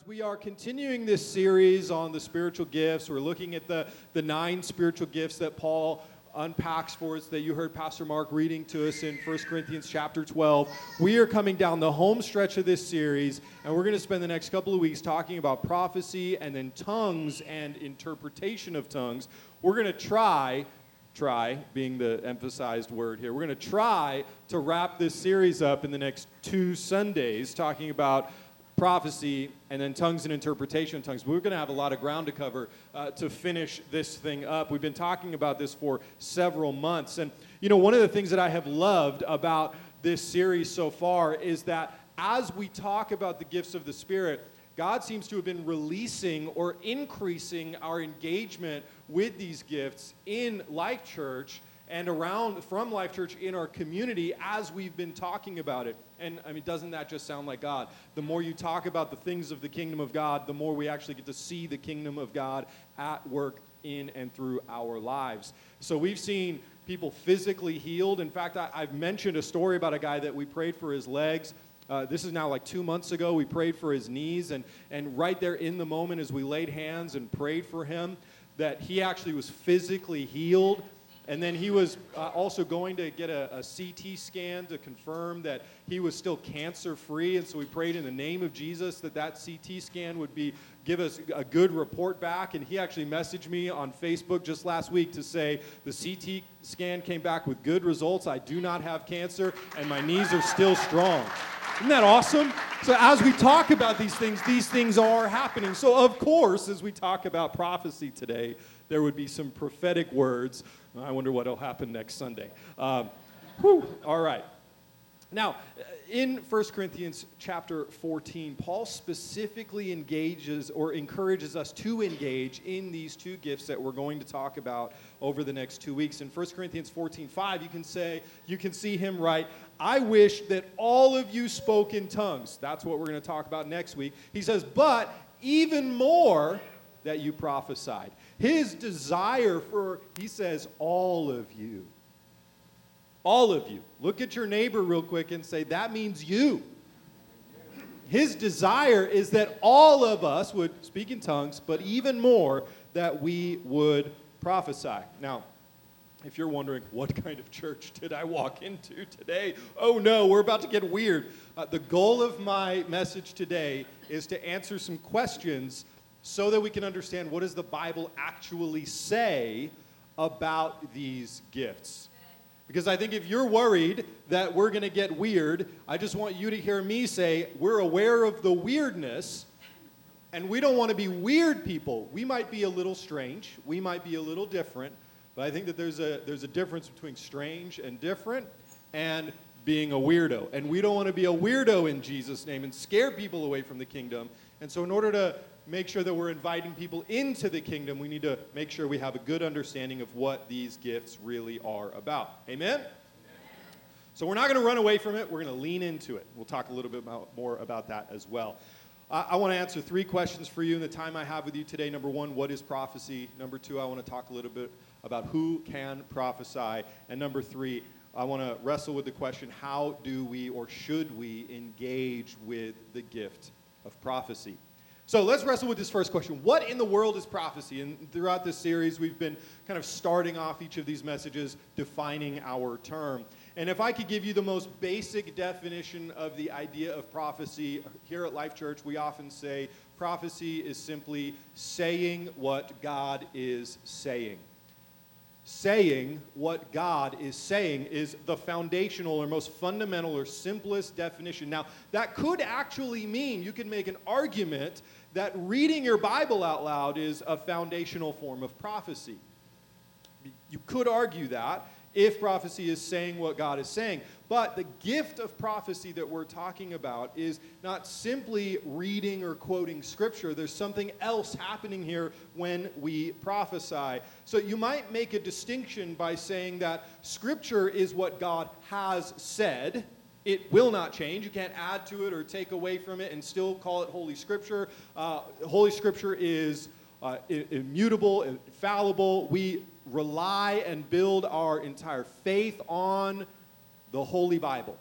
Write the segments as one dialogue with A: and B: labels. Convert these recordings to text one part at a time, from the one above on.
A: as we are continuing this series on the spiritual gifts, we're looking at the, the nine spiritual gifts that Paul unpacks for us that you heard Pastor Mark reading to us in 1 Corinthians chapter 12. We are coming down the home stretch of this series, and we're going to spend the next couple of weeks talking about prophecy and then tongues and interpretation of tongues. We're going to try try being the emphasized word here. We're going to try to wrap this series up in the next two Sundays, talking about prophecy and then tongues and interpretation of tongues. We're going to have a lot of ground to cover uh, to finish this thing up. We've been talking about this for several months. And, you know, one of the things that I have loved about this series so far is that as we talk about the gifts of the Spirit, God seems to have been releasing or increasing our engagement with these gifts in Life Church and around from Life Church in our community as we've been talking about it. And I mean, doesn't that just sound like God? The more you talk about the things of the kingdom of God, the more we actually get to see the kingdom of God at work in and through our lives. So we've seen people physically healed. In fact, I, have mentioned a story about a guy that we prayed for his legs. Uh, this is now like two months ago. We prayed for his knees, and, and right there in the moment as we laid hands and prayed for him, that he actually was physically healed and then he was uh, also going to get a, a, CT scan to confirm that he was still cancer free. And so we prayed in the name of Jesus that that CT scan would be give us a good report back. And he actually messaged me on Facebook just last week to say the CT scan came back with good results. I do not have cancer, and my knees are still strong. Isn't that awesome? So, as we talk about these things, these things are happening. So, of course, as we talk about prophecy today, there would be some prophetic words I wonder what will happen next Sunday. Um, whew, all right. Now, in 1 Corinthians chapter 14, Paul specifically engages or encourages us to engage in these two gifts that we're going to talk about over the next two weeks. In 1 Corinthians 14, 5, you can say, you can see him write, I wish that all of you spoke in tongues. That's what we're going to talk about next week. He says, but even more that you prophesied. His desire for, he says, all of you. All of you. Look at your neighbor real quick and say, that means you. His desire is that all of us would speak in tongues, but even more, that we would prophesy. Now, if you're wondering, what kind of church did I walk into today? Oh no, we're about to get weird. Uh, the goal of my message today is to answer some questions so that we can understand what does the Bible actually say about these gifts. Because I think if you're worried that we're going to get weird, I just want you to hear me say we're aware of the weirdness and we don't want to be weird people. We might be a little strange, we might be a little different, but I think that there's a there's a difference between strange and different and being a weirdo. And we don't want to be a weirdo in Jesus name and scare people away from the kingdom. And so in order to make sure that we're inviting people into the kingdom, we need to make sure we have a good understanding of what these gifts really are about. Amen? So we're not going to run away from it. We're going to lean into it. We'll talk a little bit about, more about that as well. I, I want to answer three questions for you in the time I have with you today. Number one, what is prophecy? Number two, I want to talk a little bit about who can prophesy. And number three, I want to wrestle with the question how do we or should we engage with the gift of prophecy? So let's wrestle with this first question. What in the world is prophecy? And throughout this series, we've been kind of starting off each of these messages defining our term. And if I could give you the most basic definition of the idea of prophecy, here at Life Church, we often say prophecy is simply saying what God is saying saying what God is saying is the foundational or most fundamental or simplest definition. Now, that could actually mean you can make an argument that reading your Bible out loud is a foundational form of prophecy. You could argue that if prophecy is saying what God is saying. But the gift of prophecy that we're talking about is not simply reading or quoting scripture. There's something else happening here when we prophesy. So you might make a distinction by saying that scripture is what God has said. It will not change. You can't add to it or take away from it and still call it Holy Scripture. Uh, Holy Scripture is uh, immutable, infallible. We rely and build our entire faith on the Holy Bible.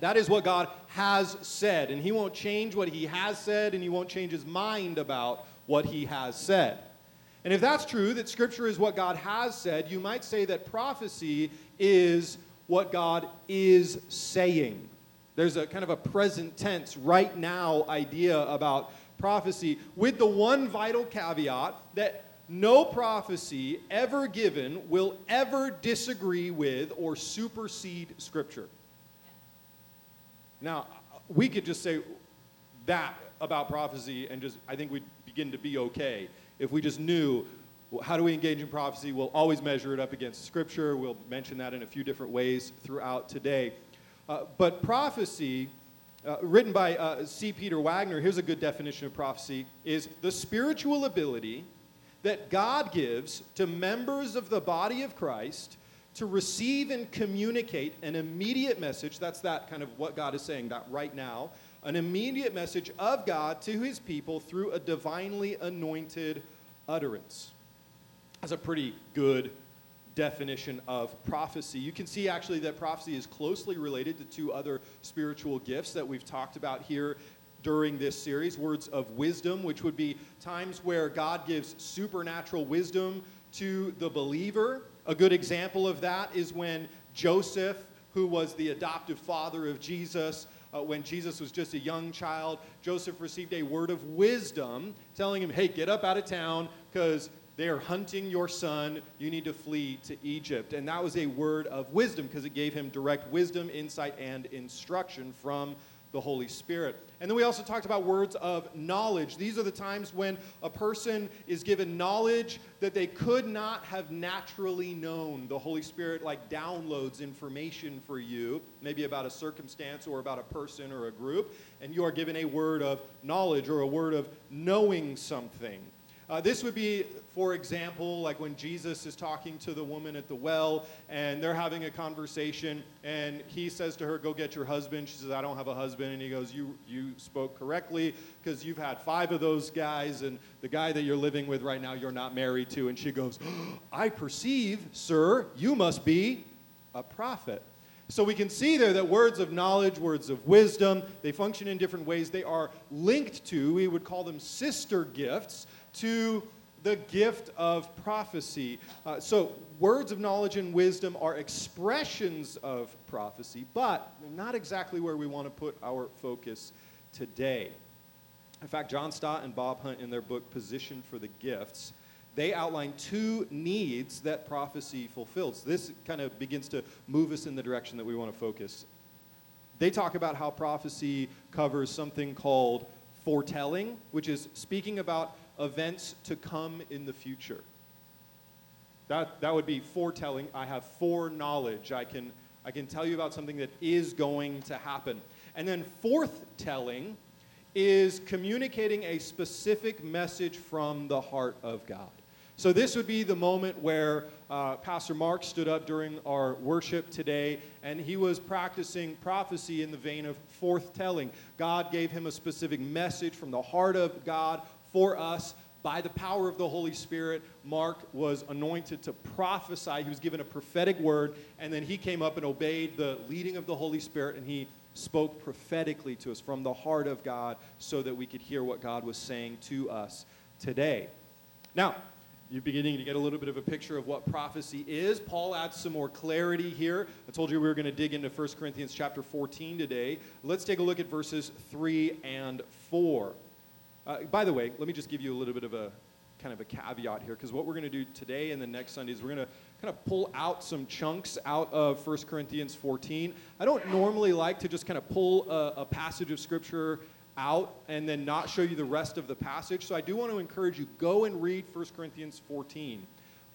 A: That is what God has said, and He won't change what He has said, and He won't change His mind about what He has said. And if that's true, that Scripture is what God has said, you might say that prophecy is what God is saying. There's a kind of a present tense, right now idea about prophecy, with the one vital caveat that no prophecy ever given will ever disagree with or supersede Scripture. Now, we could just say that about prophecy and just, I think we'd begin to be okay if we just knew how do we engage in prophecy? We'll always measure it up against Scripture. We'll mention that in a few different ways throughout today. Uh, but prophecy, uh, written by uh, C. Peter Wagner, here's a good definition of prophecy, is the spiritual ability that God gives to members of the body of Christ to receive and communicate an immediate message. That's that kind of what God is saying, that right now. An immediate message of God to his people through a divinely anointed utterance. That's a pretty good definition of prophecy. You can see actually that prophecy is closely related to two other spiritual gifts that we've talked about here during this series words of wisdom, which would be times where God gives supernatural wisdom to the believer a good example of that is when Joseph, who was the adoptive father of Jesus, uh, when Jesus was just a young child, Joseph received a word of wisdom telling him, hey, get up out of town because they are hunting your son. You need to flee to Egypt. And that was a word of wisdom because it gave him direct wisdom, insight, and instruction from the Holy Spirit. And then we also talked about words of knowledge. These are the times when a person is given knowledge that they could not have naturally known. The Holy Spirit, like, downloads information for you, maybe about a circumstance or about a person or a group, and you are given a word of knowledge or a word of knowing something. Uh, this would be, for example, like when Jesus is talking to the woman at the well and they're having a conversation and he says to her, Go get your husband. She says, I don't have a husband. And he goes, You, you spoke correctly because you've had five of those guys and the guy that you're living with right now you're not married to. And she goes, I perceive, sir, you must be a prophet. So we can see there that words of knowledge, words of wisdom, they function in different ways. They are linked to, we would call them sister gifts to the gift of prophecy. Uh, so, words of knowledge and wisdom are expressions of prophecy, but not exactly where we want to put our focus today. In fact, John Stott and Bob Hunt, in their book Position for the Gifts, they outline two needs that prophecy fulfills. This kind of begins to move us in the direction that we want to focus. They talk about how prophecy covers something called foretelling, which is speaking about events to come in the future. That, that would be foretelling. I have foreknowledge. I can, I can tell you about something that is going to happen. And then forthtelling is communicating a specific message from the heart of God. So this would be the moment where uh, Pastor Mark stood up during our worship today, and he was practicing prophecy in the vein of forthtelling. God gave him a specific message from the heart of God for us by the power of the Holy Spirit. Mark was anointed to prophesy. He was given a prophetic word, and then he came up and obeyed the leading of the Holy Spirit, and he spoke prophetically to us from the heart of God so that we could hear what God was saying to us today. Now, you're beginning to get a little bit of a picture of what prophecy is. Paul adds some more clarity here. I told you we were going to dig into 1 Corinthians chapter 14 today. Let's take a look at verses 3 and 4. Uh, by the way, let me just give you a little bit of a kind of a caveat here, because what we're going to do today and the next Sunday is we're going to kind of pull out some chunks out of 1 Corinthians 14. I don't normally like to just kind of pull a, a passage of Scripture out and then not show you the rest of the passage. So I do want to encourage you go and read 1 Corinthians 14.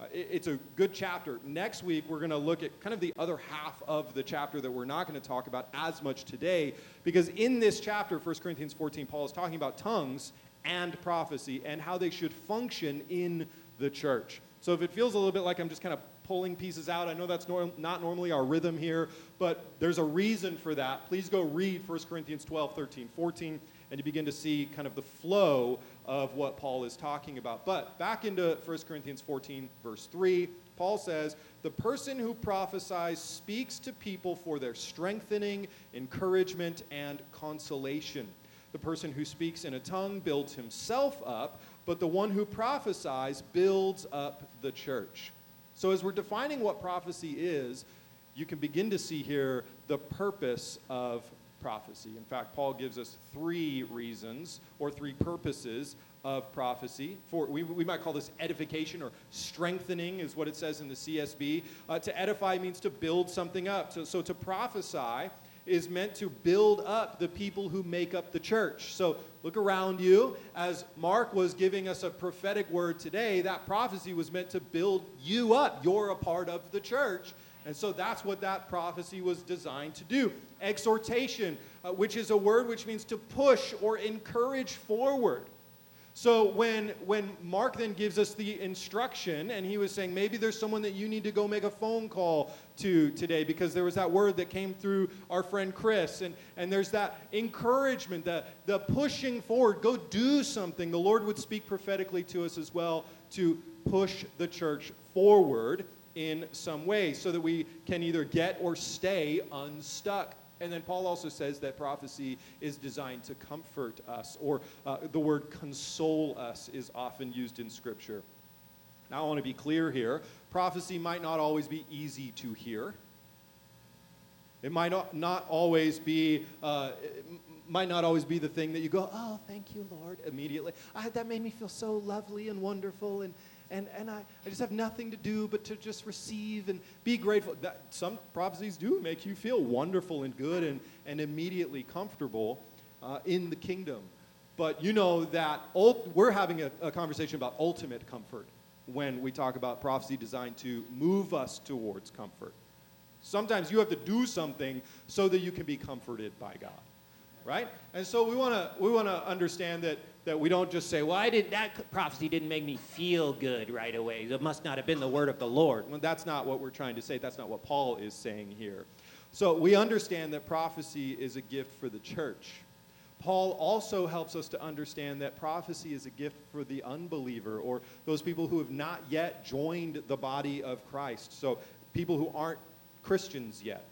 A: Uh, it, it's a good chapter. Next week, we're going to look at kind of the other half of the chapter that we're not going to talk about as much today, because in this chapter, 1 Corinthians 14, Paul is talking about tongues and prophecy and how they should function in the church. So if it feels a little bit like I'm just kind of pulling pieces out, I know that's not normally our rhythm here, but there's a reason for that. Please go read 1 Corinthians 12, 13, 14 and you begin to see kind of the flow of what Paul is talking about. But back into 1 Corinthians 14, verse 3, Paul says, the person who prophesies speaks to people for their strengthening, encouragement, and consolation. The person who speaks in a tongue builds himself up, but the one who prophesies builds up the church. So, as we're defining what prophecy is, you can begin to see here the purpose of prophecy. In fact, Paul gives us three reasons or three purposes of prophecy. For we, we might call this edification or strengthening, is what it says in the CSB. Uh, to edify means to build something up. So, so to prophesy is meant to build up the people who make up the church. So look around you. As Mark was giving us a prophetic word today, that prophecy was meant to build you up. You're a part of the church. And so that's what that prophecy was designed to do. Exhortation, uh, which is a word which means to push or encourage forward. So when, when Mark then gives us the instruction, and he was saying, maybe there's someone that you need to go make a phone call to today because there was that word that came through our friend Chris, and, and there's that encouragement, the, the pushing forward, go do something. The Lord would speak prophetically to us as well to push the church forward in some way so that we can either get or stay unstuck. And then Paul also says that prophecy is designed to comfort us, or uh, the word console us is often used in Scripture. Now, I want to be clear here prophecy might not always be easy to hear. It might not, always be, uh, might not always be the thing that you go, oh, thank you, Lord, immediately. I, that made me feel so lovely and wonderful, and, and, and I, I just have nothing to do but to just receive and be grateful. That, some prophecies do make you feel wonderful and good and, and immediately comfortable uh, in the kingdom. But you know that ult- we're having a, a conversation about ultimate comfort when we talk about prophecy designed to move us towards comfort. Sometimes you have to do something so that you can be comforted by God right? And so we want to we want to understand that that we don't just say, "Well, I didn't, that prophecy didn't make me feel good right away. It must not have been the word of the Lord." Well, that's not what we're trying to say. That's not what Paul is saying here. So we understand that prophecy is a gift for the church. Paul also helps us to understand that prophecy is a gift for the unbeliever or those people who have not yet joined the body of Christ. So people who aren't Christians yet.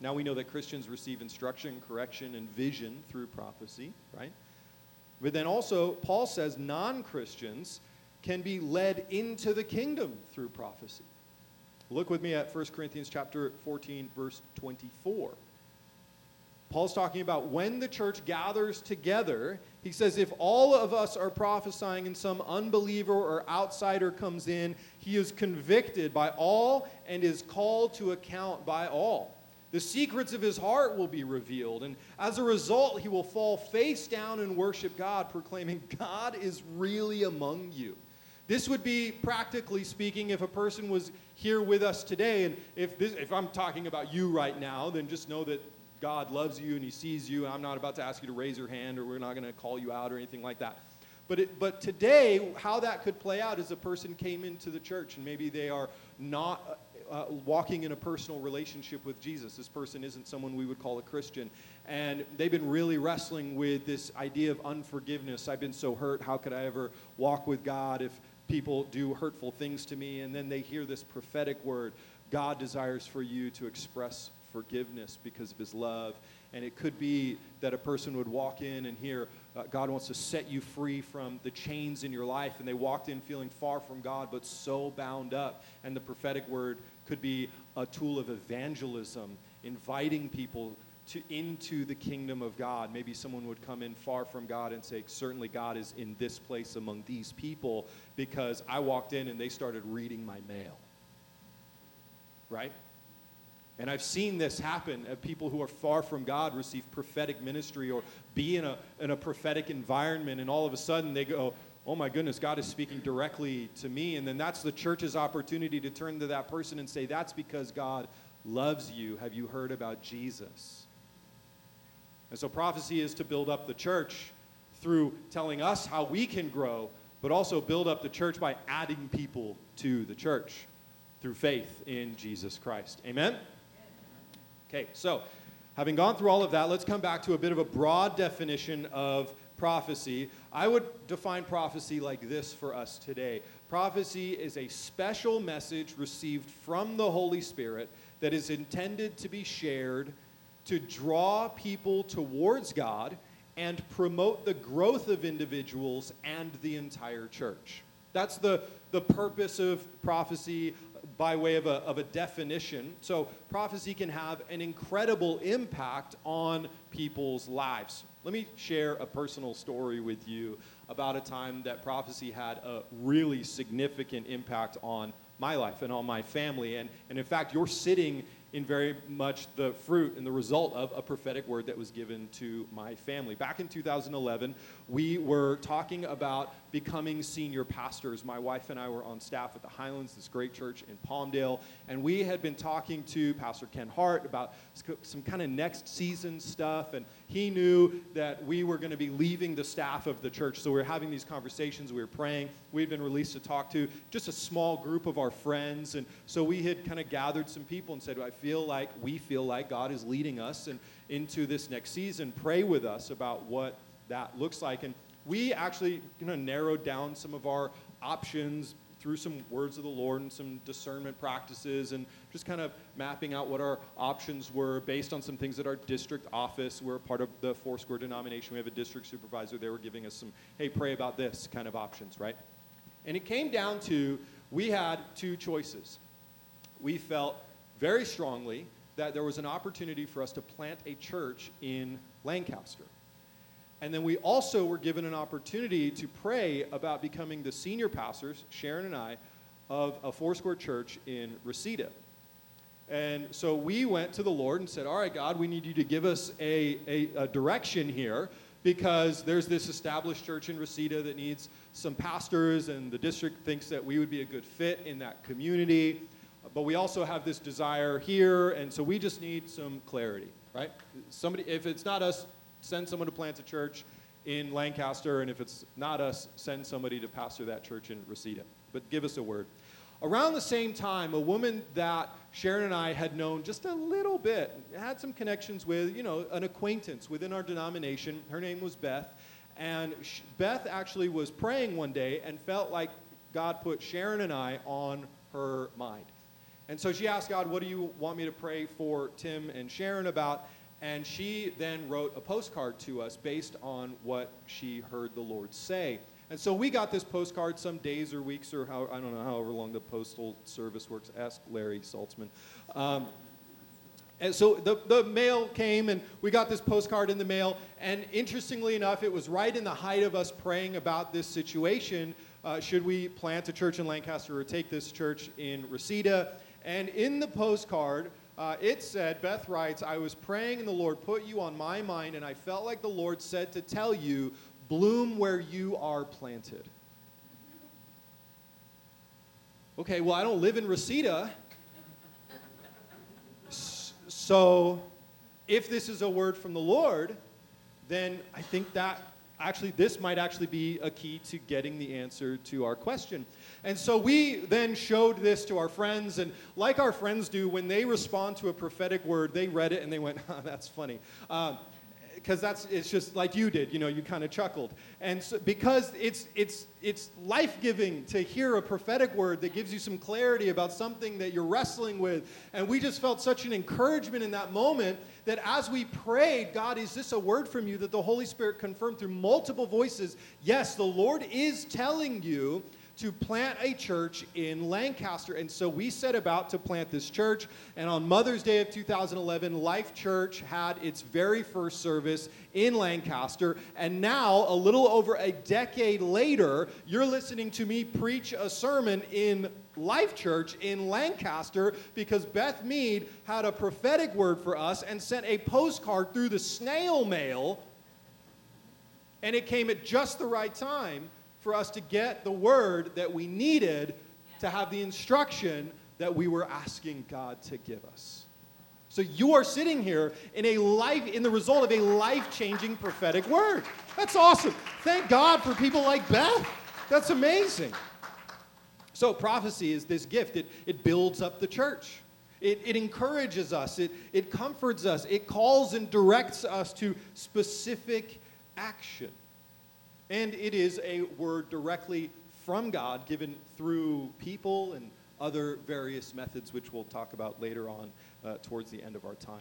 A: Now we know that Christians receive instruction, correction, and vision through prophecy, right? But then also, Paul says non Christians can be led into the kingdom through prophecy. Look with me at 1 Corinthians chapter 14, verse 24. Paul's talking about when the church gathers together. He says, if all of us are prophesying and some unbeliever or outsider comes in, he is convicted by all and is called to account by all. The secrets of his heart will be revealed. And as a result, he will fall face down and worship God, proclaiming, God is really among you. This would be, practically speaking, if a person was here with us today. And if, this, if I'm talking about you right now, then just know that God loves you and he sees you. I'm not about to ask you to raise your hand or we're not going to call you out or anything like that. But, it, but today, how that could play out is a person came into the church and maybe they are not uh, walking in a personal relationship with Jesus. This person isn't someone we would call a Christian. And they've been really wrestling with this idea of unforgiveness. I've been so hurt. How could I ever walk with God if people do hurtful things to me? And then they hear this prophetic word God desires for you to express forgiveness because of his love. And it could be that a person would walk in and hear, uh, God wants to set you free from the chains in your life. And they walked in feeling far from God, but so bound up. And the prophetic word could be a tool of evangelism, inviting people to, into the kingdom of God. Maybe someone would come in far from God and say, Certainly God is in this place among these people because I walked in and they started reading my mail. Right? And I've seen this happen. Uh, people who are far from God receive prophetic ministry or be in a, in a prophetic environment, and all of a sudden they go, oh my goodness, God is speaking directly to me. And then that's the church's opportunity to turn to that person and say, that's because God loves you. Have you heard about Jesus? And so prophecy is to build up the church through telling us how we can grow, but also build up the church by adding people to the church through faith in Jesus Christ. Amen? Okay, so having gone through all of that, let's come back to a bit of a broad definition of prophecy, I would define prophecy like this for us today. Prophecy is a special message received from the Holy Spirit that is intended to be shared to draw people towards God and promote the growth of individuals and the entire church. That's the, the purpose of prophecy by way of a, of a definition. So, prophecy can have an incredible impact on people's lives. Let me share a personal story with you about a time that prophecy had a really significant impact on my life and on my family. And, and in fact, you're sitting in very much the fruit and the result of a prophetic word that was given to my family. Back in 2011, we were talking about becoming senior pastors. My wife and I were on staff at the Highlands, this great church in Palmdale, and we had been talking to Pastor Ken Hart about some kind of next season stuff, and he knew that we were going to be leaving the staff of the church. So we were having these conversations, we were praying. We had been released to talk to just a small group of our friends, and so we had kind of gathered some people and said, I feel like we feel like God is leading us and into this next season. Pray with us about what that looks like. And we actually you know, narrowed down some of our options through some words of the Lord and some discernment practices and just kind of mapping out what our options were based on some things that our district office, we're part of the Foursquare denomination, we have a district supervisor, they were giving us some, hey, pray about this kind of options, right? And it came down to we had two choices. We felt very strongly that there was an opportunity for us to plant a church in Lancaster. And then we also were given an opportunity to pray about becoming the senior pastors, Sharon and I, of a Foursquare church in Reseda. And so we went to the Lord and said, All right, God, we need you to give us a, a, a direction here because there's this established church in Reseda that needs some pastors, and the district thinks that we would be a good fit in that community but we also have this desire here, and so we just need some clarity, right? Somebody, if it's not us, send someone to plant a church in Lancaster, and if it's not us, send somebody to pastor that church in Reseda. But give us a word. Around the same time, a woman that Sharon and I had known just a little bit, had some connections with, you know, an acquaintance within our denomination. Her name was Beth. And Beth actually was praying one day and felt like God put Sharon and I on her mind. And so she asked God, What do you want me to pray for Tim and Sharon about? And she then wrote a postcard to us based on what she heard the Lord say. And so we got this postcard some days or weeks or how, I don't know, however long the postal service works. Ask Larry Saltzman. Um, and so the, the mail came and we got this postcard in the mail. And interestingly enough, it was right in the height of us praying about this situation. Uh, should we plant a church in Lancaster or take this church in Reseda? And in the postcard, uh, it said, Beth writes, I was praying and the Lord put you on my mind, and I felt like the Lord said to tell you, bloom where you are planted. Okay, well, I don't live in Reseda. So if this is a word from the Lord, then I think that actually this might actually be a key to getting the answer to our question. And so we then showed this to our friends, and like our friends do, when they respond to a prophetic word, they read it and they went, oh, "That's funny." Um, because that's it's just like you did you know you kind of chuckled and so, because it's it's it's life-giving to hear a prophetic word that gives you some clarity about something that you're wrestling with and we just felt such an encouragement in that moment that as we prayed god is this a word from you that the holy spirit confirmed through multiple voices yes the lord is telling you to plant a church in Lancaster. And so we set about to plant this church. And on Mother's Day of 2011, Life Church had its very first service in Lancaster. And now, a little over a decade later, you're listening to me preach a sermon in Life Church in Lancaster because Beth Mead had a prophetic word for us and sent a postcard through the snail mail. And it came at just the right time for us to get the word that we needed to have the instruction that we were asking God to give us. So you are sitting here in a life in the result of a life-changing prophetic word. That's awesome. Thank God for people like Beth. That's amazing. So prophecy is this gift. It, it builds up the church. It, it encourages us. It, it comforts us. It calls and directs us to specific action. And it is a word directly from God given through people and other various methods, which we'll talk about later on uh, towards the end of our time.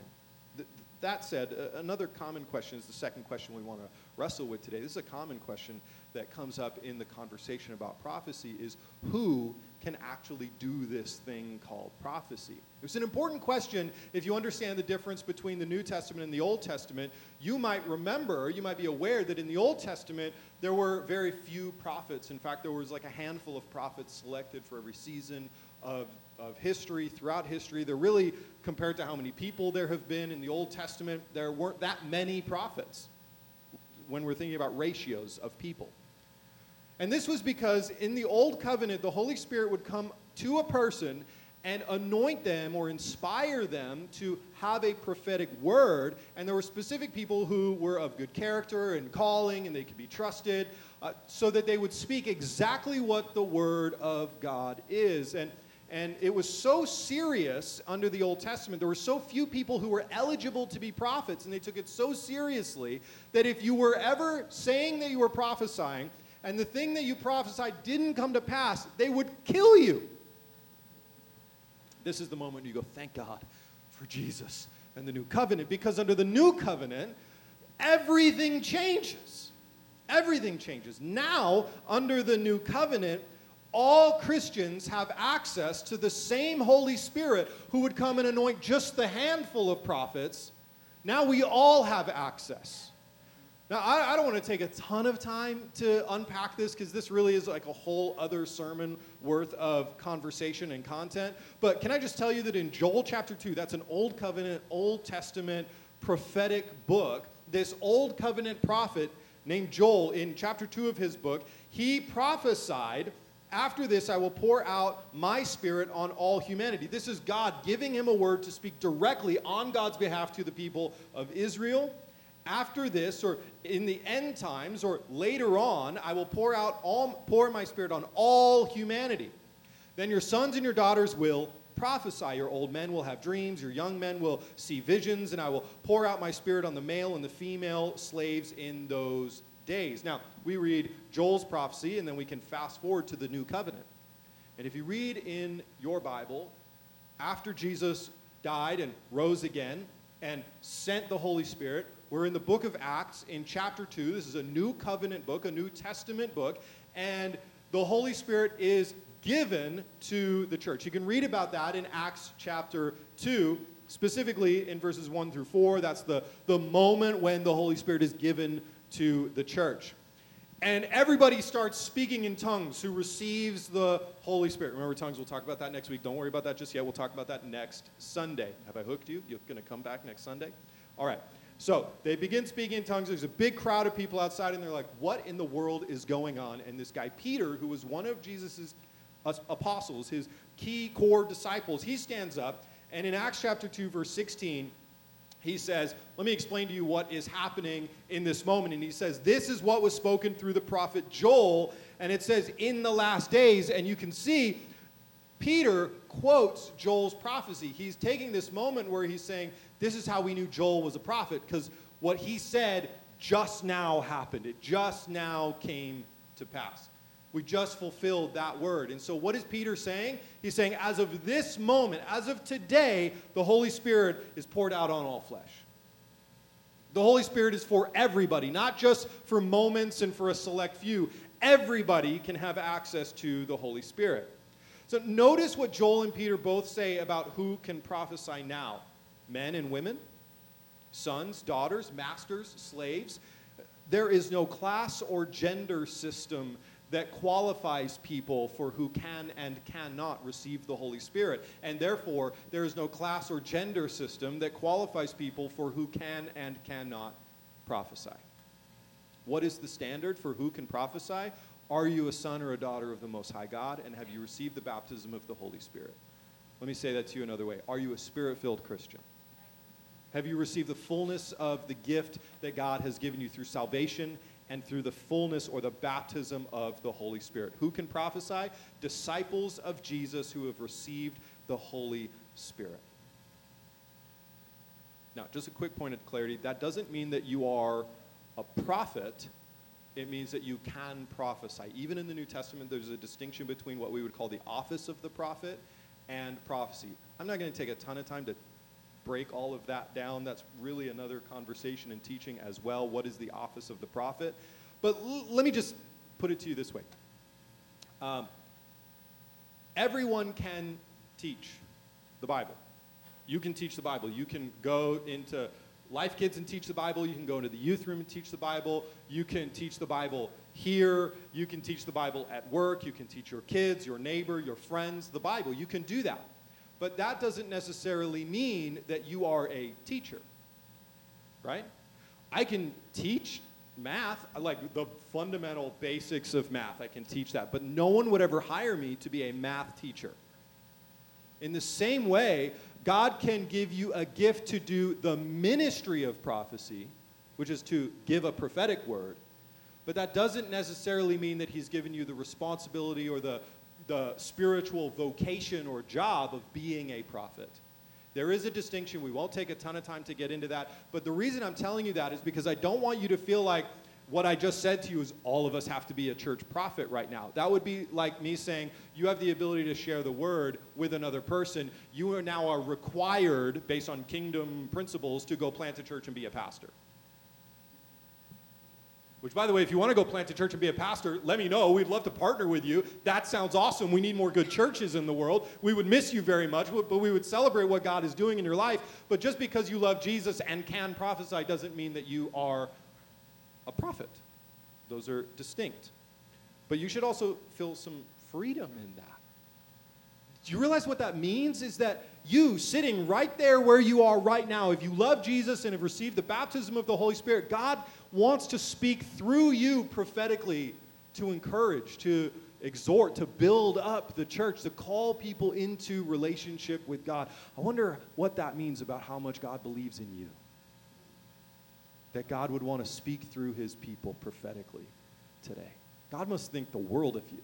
A: Th- that said, uh, another common question is the second question we want to wrestle with today. This is a common question that comes up in the conversation about prophecy is who can actually do this thing called prophecy? It's an important question if you understand the difference between the New Testament and the Old Testament. You might remember, you might be aware that in the Old Testament there were very few prophets. In fact, there was like a handful of prophets selected for every season of, of history, throughout history. They're really, compared to how many people there have been in the Old Testament, there weren't that many prophets when we're thinking about ratios of people. And this was because in the Old Covenant, the Holy Spirit would come to a person and anoint them or inspire them to have a prophetic word. And there were specific people who were of good character and calling and they could be trusted uh, so that they would speak exactly what the word of God is. And, and it was so serious under the Old Testament. There were so few people who were eligible to be prophets, and they took it so seriously that if you were ever saying that you were prophesying, and the thing that you prophesied didn't come to pass, they would kill you. This is the moment you go, thank God for Jesus and the new covenant, because under the new covenant, everything changes. Everything changes. Now, under the new covenant, all Christians have access to the same Holy Spirit who would come and anoint just the handful of prophets. Now we all have access. Now, I, I don't want to take a ton of time to unpack this because this really is like a whole other sermon worth of conversation and content. But can I just tell you that in Joel chapter 2, that's an Old Covenant, Old Testament prophetic book, this Old Covenant prophet named Joel, in chapter 2 of his book, he prophesied after this, I will pour out my spirit on all humanity. This is God giving him a word to speak directly on God's behalf to the people of Israel after this, or in the end times, or later on, I will pour out all, pour my spirit on all humanity. Then your sons and your daughters will prophesy. Your old men will have dreams. Your young men will see visions. And I will pour out my spirit on the male and the female slaves in those days. Now, we read Joel's prophecy, and then we can fast forward to the new covenant. And if you read in your Bible, after Jesus died and rose again and sent the Holy Spirit, we're in the book of Acts in chapter 2. This is a new covenant book, a New Testament book, and the Holy Spirit is given to the church. You can read about that in Acts chapter 2, specifically in verses 1 through 4. That's the, the moment when the Holy Spirit is given to the church. And everybody starts speaking in tongues who receives the Holy Spirit. Remember, tongues, we'll talk about that next week. Don't worry about that just yet. We'll talk about that next Sunday. Have I hooked you? You're going to come back next Sunday? All right. So they begin speaking in tongues. There's a big crowd of people outside, and they're like, What in the world is going on? And this guy, Peter, who was one of Jesus' apostles, his key core disciples, he stands up, and in Acts chapter 2, verse 16, he says, Let me explain to you what is happening in this moment. And he says, This is what was spoken through the prophet Joel. And it says, In the last days. And you can see Peter quotes Joel's prophecy. He's taking this moment where he's saying, this is how we knew Joel was a prophet, because what he said just now happened. It just now came to pass. We just fulfilled that word. And so, what is Peter saying? He's saying, as of this moment, as of today, the Holy Spirit is poured out on all flesh. The Holy Spirit is for everybody, not just for moments and for a select few. Everybody can have access to the Holy Spirit. So, notice what Joel and Peter both say about who can prophesy now men and women, sons, daughters, masters, slaves. There is no class or gender system that qualifies people for who can and cannot receive the Holy Spirit. And therefore, there is no class or gender system that qualifies people for who can and cannot prophesy. What is the standard for who can prophesy? Are you a son or a daughter of the Most High God? And have you received the baptism of the Holy Spirit? Let me say that to you another way. Are you a spirit filled Christian? Have you received the fullness of the gift that God has given you through salvation and through the fullness or the baptism of the Holy Spirit? Who can prophesy? Disciples of Jesus who have received the Holy Spirit. Now, just a quick point of clarity that doesn't mean that you are a prophet it means that you can prophesy. Even in the New Testament, there's a distinction between what we would call the office of the prophet and prophecy. I'm not going to take a ton of time to break all of that down. That's really another conversation and teaching as well. What is the office of the prophet? But l- let me just put it to you this way um, everyone can teach the Bible. You can teach the Bible. You can go into Life Kids and teach the Bible. You can go into the youth room and teach the Bible. You can teach the Bible here. You can teach the Bible at work. You can teach your kids, your neighbor, your friends the Bible. You can do that. But that doesn't necessarily mean that you are a teacher, right? I can teach math, like the fundamental basics of math, I can teach that. But no one would ever hire me to be a math teacher. In the same way, God can give you a gift to do the ministry of prophecy, which is to give a prophetic word, but that doesn't necessarily mean that He's given you the responsibility or the, the spiritual vocation or job of being a prophet. There is a distinction. We won't take a ton of time to get into that. But the reason I'm telling you that is because I don't want you to feel like what I just said to you is all of us have to be a church prophet right now. That would be like me saying, you have the ability to share the word with another person. You are now are required, based on kingdom principles, to go plant a church and be a pastor. Which, by the way, if you want to go plant a church and be a pastor, let me know. We'd love to partner with you. That sounds awesome. We need more good churches in the world. We would miss you very much, but we would celebrate what God is doing in your life. But just because you love Jesus and can prophesy doesn't mean that you are a prophet. Those are distinct. But you should also feel some freedom in that. Do you realize what that means? Is that you sitting right there where you are right now, if you love Jesus and have received the baptism of the Holy Spirit, God wants to speak through you prophetically to encourage, to exhort, to build up the church, to call people into relationship with God. I wonder what that means about how much God believes in you that God would want to speak through his people prophetically today. God must think the world of you.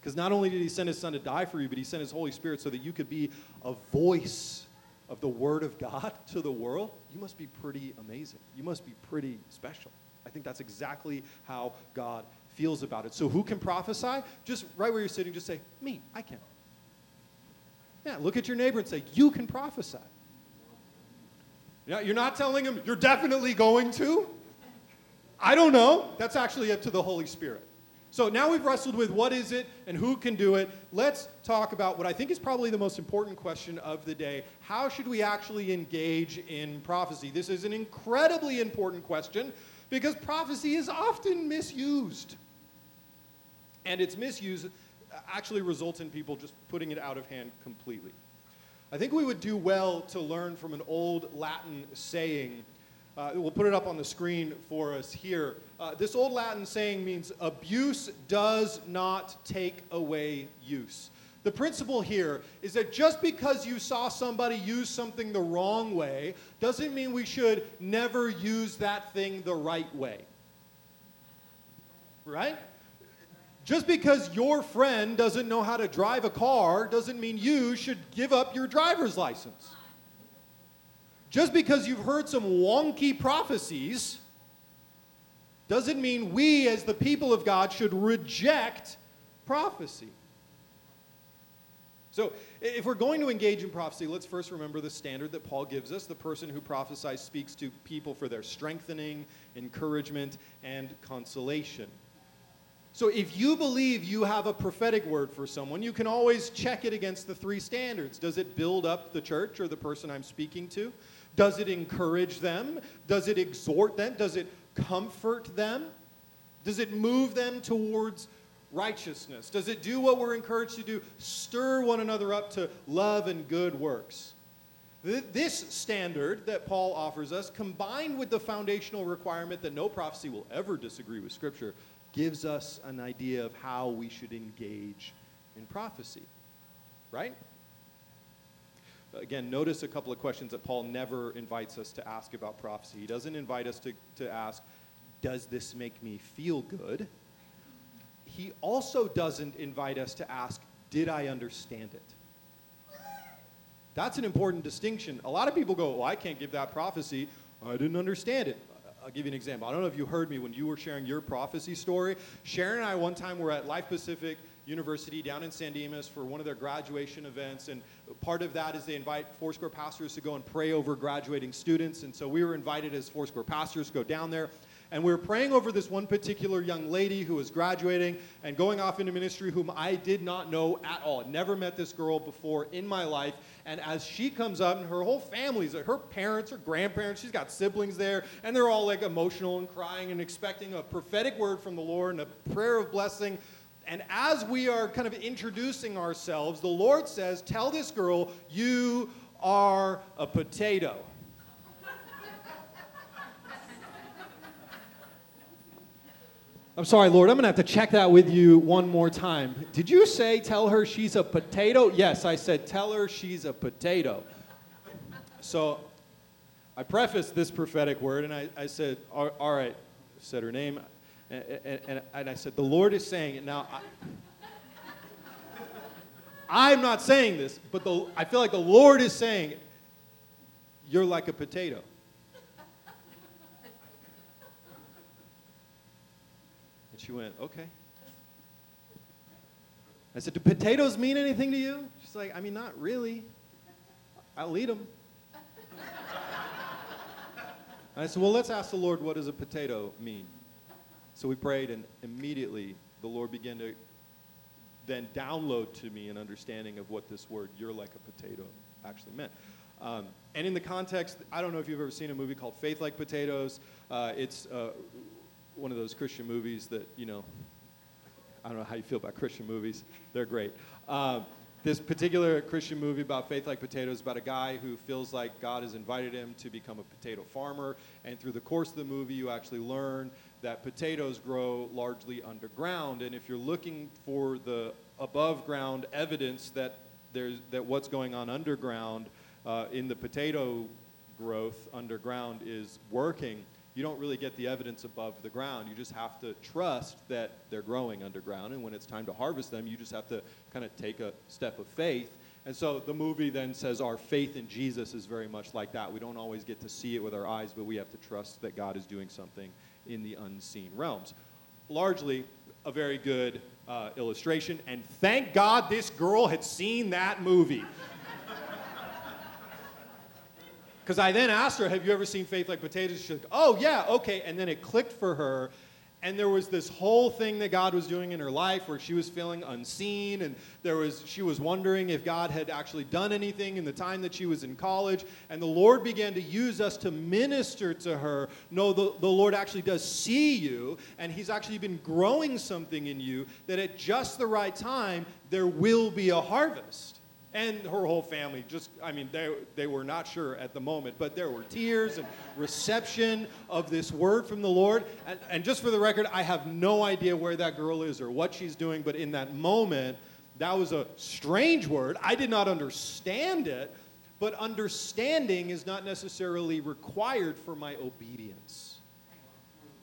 A: Because not only did he send his son to die for you, but he sent his Holy Spirit so that you could be a voice of the word of God to the world. You must be pretty amazing. You must be pretty special. I think that's exactly how God feels about it. So who can prophesy? Just right where you're sitting, just say, Me, I can. Yeah, look at your neighbor and say, You can prophesy. Yeah, you're not telling him you're definitely going to? I don't know. That's actually up to the Holy Spirit. So now we've wrestled with what is it and who can do it. Let's talk about what I think is probably the most important question of the day. How should we actually engage in prophecy? This is an incredibly important question because prophecy is often misused. And its misuse actually results in people just putting it out of hand completely. I think we would do well to learn from an old Latin saying. Uh, we'll put it up on the screen for us here. Uh, this old Latin saying means abuse does not take away use. The principle here is that just because you saw somebody use something the wrong way doesn't mean we should never use that thing the right way. Right? Just because your friend doesn't know how to drive a car doesn't mean you should give up your driver's license. Just because you've heard some wonky prophecies doesn't mean we, as the people of God, should reject prophecy. So, if we're going to engage in prophecy, let's first remember the standard that Paul gives us. The person who prophesies speaks to people for their strengthening, encouragement, and consolation. So if you believe you have a prophetic word for someone, you can always check it against the three standards. Does it build up the church or the person I'm speaking to? Does it encourage them? Does it exhort them? Does it comfort them? Does it move them towards righteousness? Does it do what we're encouraged to do? Stir one another up to love and good works. This standard that Paul offers us, combined with the foundational requirement that no prophecy will ever disagree with Scripture, gives us an idea of how we should engage in prophecy. Right? Again, notice a couple of questions that Paul never invites us to ask about prophecy. He doesn't invite us to, to ask, Does this make me feel good? He also doesn't invite us to ask, Did I understand it? That's an important distinction. A lot of people go, Well, I can't give that prophecy. I didn't understand it. I'll give you an example. I don't know if you heard me when you were sharing your prophecy story. Sharon and I, one time, were at Life Pacific University down in San Dimas for one of their graduation events. And part of that is they invite Foursquare pastors to go and pray over graduating students. And so we were invited as Foursquare pastors to go down there. And we were praying over this one particular young lady who was graduating and going off into ministry, whom I did not know at all. Never met this girl before in my life. And as she comes up, and her whole family's her parents, her grandparents, she's got siblings there, and they're all like emotional and crying and expecting a prophetic word from the Lord and a prayer of blessing. And as we are kind of introducing ourselves, the Lord says, Tell this girl, you are a potato. I'm sorry, Lord, I'm going to have to check that with you one more time. Did you say tell her she's a potato? Yes, I said tell her she's a potato. So I prefaced this prophetic word and I, I said, all, all right, said her name. And, and, and, I said, the Lord is saying it. Now, I, I'm not saying this, but the, I feel like the Lord is saying, you're like a potato. And she went, okay. I said, do potatoes mean anything to you? She's like, I mean, not really. I'll eat them. I said, well, let's ask the Lord, what does a potato mean? So we prayed, and immediately the Lord began to then download to me an understanding of what this word, you're like a potato, actually meant. Um, and in the context, I don't know if you've ever seen a movie called Faith Like Potatoes. Uh, it's uh, one of those Christian movies that, you know, I don't know how you feel about Christian movies. They're great. Um, this particular Christian movie about faith like potatoes about a guy who feels like God has invited him to become a potato farmer. And through the course of the movie, you actually learn that potatoes grow largely underground. And if you're looking for the above ground evidence that, there's, that what's going on underground uh, in the potato growth underground is working, you don't really get the evidence above the ground. You just have to trust that they're growing underground. And when it's time to harvest them, you just have to kind of take a step of faith. And so the movie then says our faith in Jesus is very much like that. We don't always get to see it with our eyes, but we have to trust that God is doing something in the unseen realms. Largely a very good uh, illustration. And thank God this girl had seen that movie. Because I then asked her, Have you ever seen Faith Like Potatoes? She's like, Oh, yeah, okay. And then it clicked for her. And there was this whole thing that God was doing in her life where she was feeling unseen. And there was, she was wondering if God had actually done anything in the time that she was in college. And the Lord began to use us to minister to her. No, the, the Lord actually does see you. And He's actually been growing something in you that at just the right time, there will be a harvest and her whole family just i mean they, they were not sure at the moment but there were tears and reception of this word from the lord. And, and just for the record i have no idea where that girl is or what she's doing but in that moment that was a strange word. I did not understand it but understanding is not necessarily required for my obedience.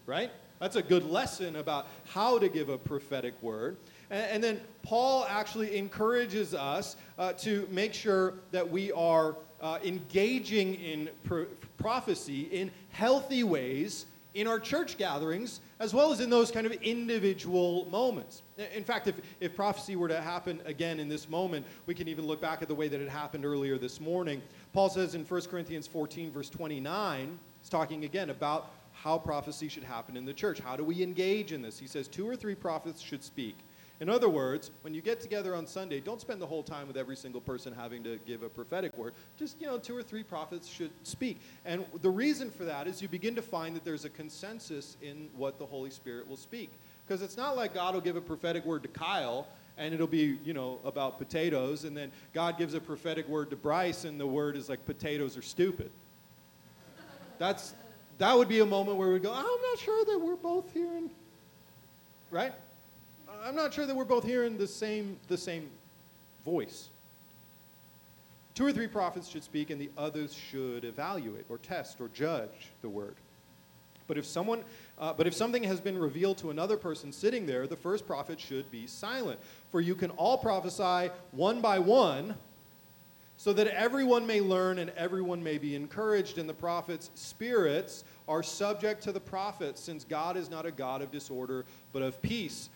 A: Right? That's a good lesson about how to give a prophetic word and, and then Paul actually encourages us uh, to make sure that we are uh, engaging in pro- prophecy in healthy ways in our church gatherings as well as in those kind of individual moments. In fact, if, if prophecy were to happen again in this moment, we can even look back at the way that it happened earlier this morning. Paul says in 1 Corinthians 14, verse 29, he's talking again about how prophecy should happen in the church. How do we engage in this? He says, Two or three prophets should speak in other words, when you get together on Sunday, don't spend the whole time with every single person having to give a prophetic word. Just, you know, two or three prophets should speak. And the reason for that is you begin to find that there's a consensus in what the Holy Spirit will speak. Because it's not like God will give a prophetic word to Kyle and it'll be, you know, about potatoes, and then God gives a prophetic word to Bryce, and the word is like potatoes are stupid. That's that would be a moment where we go, I'm not sure that we're both hearing, right? I'm not sure that we're both hearing the same, the same voice. Two or three prophets should speak, and the others should evaluate or test or judge the word. But if someone, uh, but if something has been revealed to another person sitting there, the first prophet should be silent. For you can all prophesy one by one, so that everyone may learn and everyone may be encouraged. And the prophets' spirits are subject to the prophets, since God is not a God of disorder, but of peace.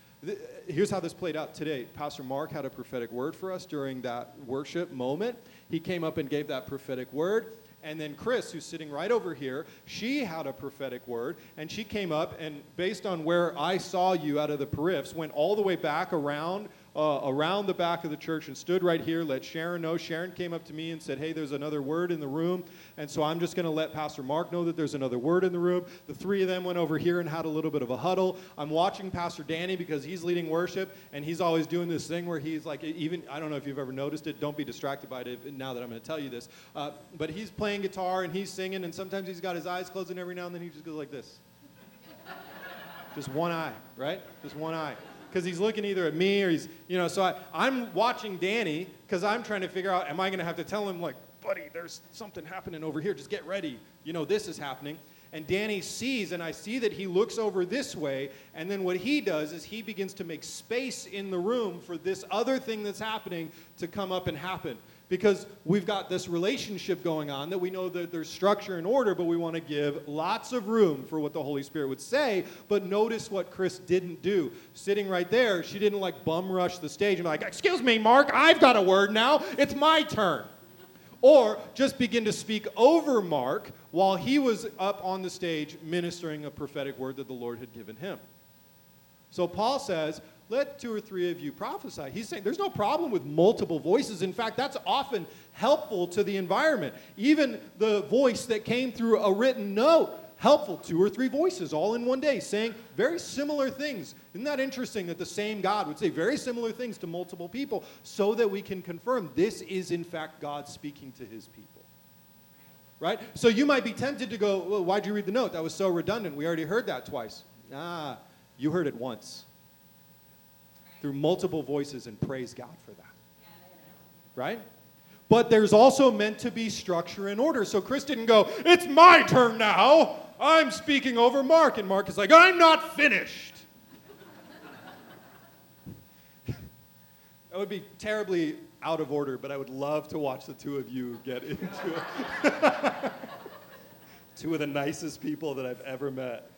A: Here's how this played out today. Pastor Mark had a prophetic word for us during that worship moment. He came up and gave that prophetic word. And then Chris, who's sitting right over here, she had a prophetic word, and she came up and based on where I saw you out of the periffs, went all the way back around uh, around the back of the church and stood right here, let Sharon know. Sharon came up to me and said, Hey, there's another word in the room. And so I'm just going to let Pastor Mark know that there's another word in the room. The three of them went over here and had a little bit of a huddle. I'm watching Pastor Danny because he's leading worship, and he's always doing this thing where he's like, even, I don't know if you've ever noticed it, don't be distracted by it now that I'm going to tell you this. Uh, but he's playing guitar and he's singing, and sometimes he's got his eyes closed, and every now and then he just goes like this. just one eye, right? Just one eye because he's looking either at me or he's, you know, so I, I'm watching Danny because I'm trying to figure out, am I going to have to tell him, like, buddy, there's something happening over here. Just get ready. You know, this is happening. And Danny sees, and I see that he looks over this way, and then what he does is he begins to make space in the room for this other thing that's happening to come up and happen because we've got this relationship going on that we know that there's structure and order, but we want to give lots of room for what the Holy Spirit would say. But notice what Chris didn't do. Sitting right there, she didn't like bum rush the stage and be like, Excuse me, Mark, I've got a word now. It's my turn. Or just begin to speak over Mark while he was up on the stage ministering a prophetic word that the Lord had given him. So Paul says, let two or three of you prophesy. He's saying there's no problem with multiple voices. In fact, that's often helpful to the environment. Even the voice that came through a written note, helpful. Two or three voices all in one day saying very similar things. Isn't that interesting that the same God would say very similar things to multiple people so that we can confirm this is, in fact, God speaking to his people? Right? So you might be tempted to go, well, why'd you read the note? That was so redundant. We already heard that twice. Ah, you heard it once through multiple voices and praise God for that. Right? But there's also meant to be structure and order. So Chris didn't go, It's my turn now. I'm speaking over Mark. And Mark is like, I'm not finished. that would be terribly out of order, but I would love to watch the two of you get into it. two of the nicest people that I've ever met.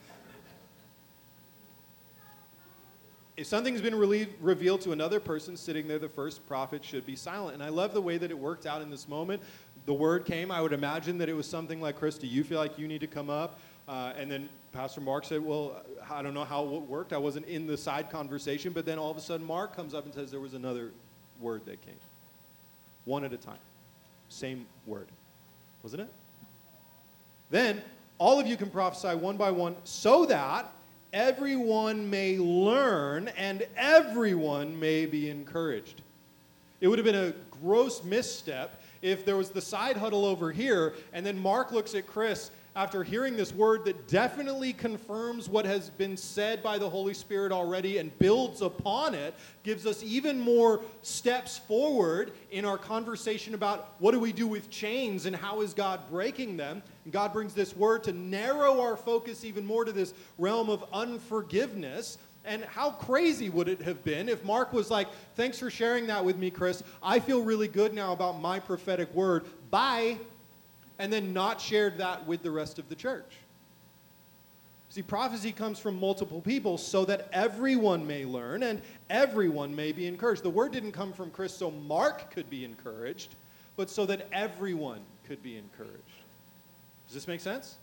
A: If something's been re- revealed to another person sitting there, the first prophet should be silent. And I love the way that it worked out in this moment. The word came. I would imagine that it was something like, Chris, do you feel like you need to come up? Uh, and then Pastor Mark said, Well, I don't know how it worked. I wasn't in the side conversation. But then all of a sudden, Mark comes up and says there was another word that came. One at a time. Same word. Wasn't it? Then all of you can prophesy one by one so that everyone may learn and everyone may be encouraged. It would have been a gross misstep if there was the side huddle over here and then Mark looks at Chris after hearing this word that definitely confirms what has been said by the Holy Spirit already and builds upon it, gives us even more steps forward in our conversation about what do we do with chains and how is God breaking them. And God brings this word to narrow our focus even more to this realm of unforgiveness. And how crazy would it have been if Mark was like, Thanks for sharing that with me, Chris. I feel really good now about my prophetic word. Bye and then not shared that with the rest of the church. See, prophecy comes from multiple people so that everyone may learn and everyone may be encouraged. The word didn't come from Chris so Mark could be encouraged, but so that everyone could be encouraged. Does this make sense?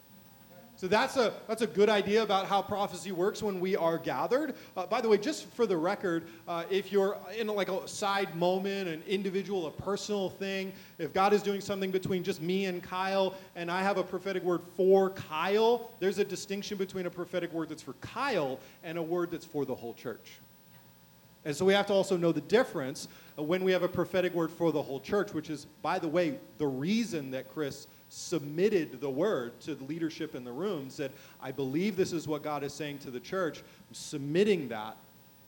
A: So that's a, that's a good idea about how prophecy works when we are gathered. Uh, by the way, just for the record, uh, if you're in like a side moment, an individual, a personal thing, if God is doing something between just me and Kyle, and I have a prophetic word for Kyle, there's a distinction between a prophetic word that's for Kyle and a word that's for the whole church. And so we have to also know the difference when we have a prophetic word for the whole church, which is, by the way, the reason that Chris submitted the word to the leadership in the room, said, I believe this is what God is saying to the church. I'm submitting that.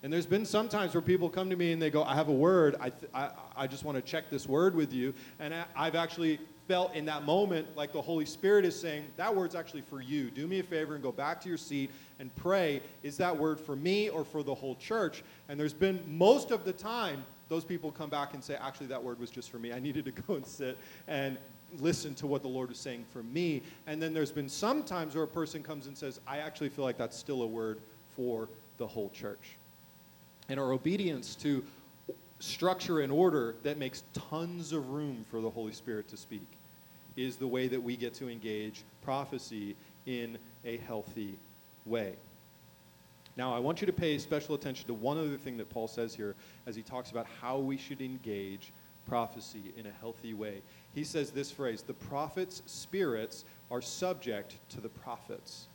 A: And there's been some times where people come to me and they go, I have a word. I, th- I, I just want to check this word with you. And I, I've actually felt in that moment like the Holy Spirit is saying, that word's actually for you. Do me a favor and go back to your seat and pray, is that word for me or for the whole church? And there's been most of the time, those people come back and say, actually, that word was just for me. I needed to go and sit and listen to what the Lord is saying for me. And then there's been some times where a person comes and says, I actually feel like that's still a word for the whole church. And our obedience to structure and order that makes tons of room for the Holy Spirit to speak is the way that we get to engage prophecy in a healthy way. Now, I want you to pay special attention to one other thing that Paul says here as he talks about how we should engage prophecy in a healthy way. He says this phrase the prophets' spirits are subject to the prophets.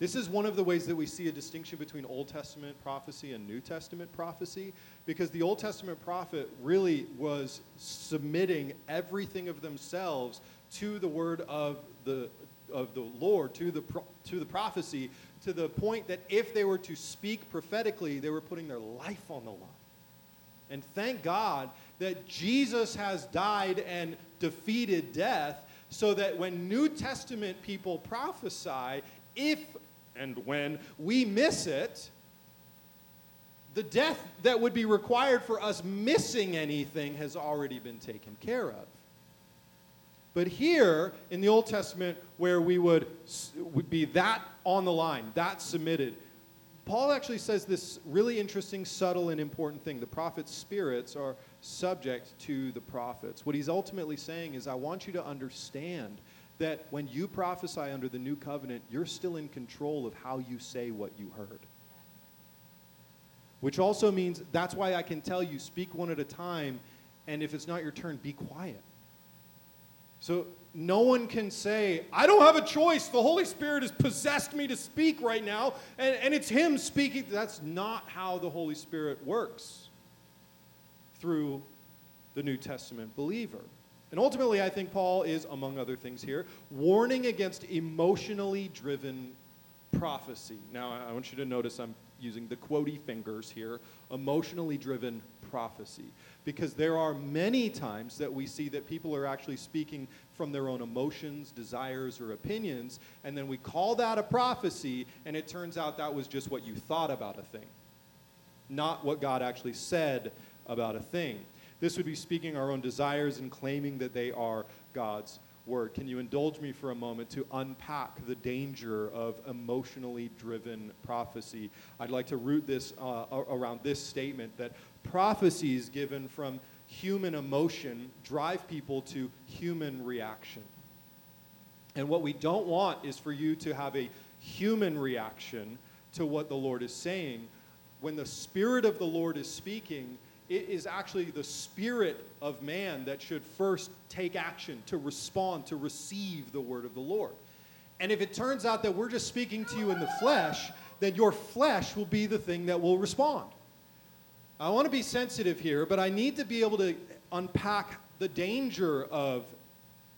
A: This is one of the ways that we see a distinction between Old Testament prophecy and New Testament prophecy, because the Old Testament prophet really was submitting everything of themselves to the word of the, of the Lord, to the, to the prophecy, to the point that if they were to speak prophetically, they were putting their life on the line. And thank God that Jesus has died and defeated death so that when New Testament people prophesy, if and when we miss it, the death that would be required for us missing anything has already been taken care of. But here in the Old Testament, where we would, would be that on the line, that submitted, Paul actually says this really interesting, subtle, and important thing. The prophet's spirits are subject to the prophets. What he's ultimately saying is, I want you to understand that when you prophesy under the new covenant, you're still in control of how you say what you heard. Which also means that's why I can tell you speak one at a time, and if it's not your turn, be quiet. So no one can say, I don't have a choice. The Holy Spirit has possessed me to speak right now, and, and it's Him speaking. That's not how the Holy Spirit works through the New Testament believer. And ultimately, I think Paul is, among other things here, warning against emotionally driven prophecy. Now, I want you to notice I'm using the quotey fingers here emotionally driven prophecy. Because there are many times that we see that people are actually speaking from their own emotions, desires, or opinions, and then we call that a prophecy, and it turns out that was just what you thought about a thing, not what God actually said about a thing. This would be speaking our own desires and claiming that they are God's word. Can you indulge me for a moment to unpack the danger of emotionally driven prophecy? I'd like to root this uh, around this statement that prophecies given from human emotion drive people to human reaction. And what we don't want is for you to have a human reaction to what the Lord is saying. When the Spirit of the Lord is speaking, it is actually the spirit of man that should first take action to respond, to receive the word of the Lord. And if it turns out that we're just speaking to you in the flesh, then your flesh will be the thing that will respond. I want to be sensitive here, but I need to be able to unpack the danger of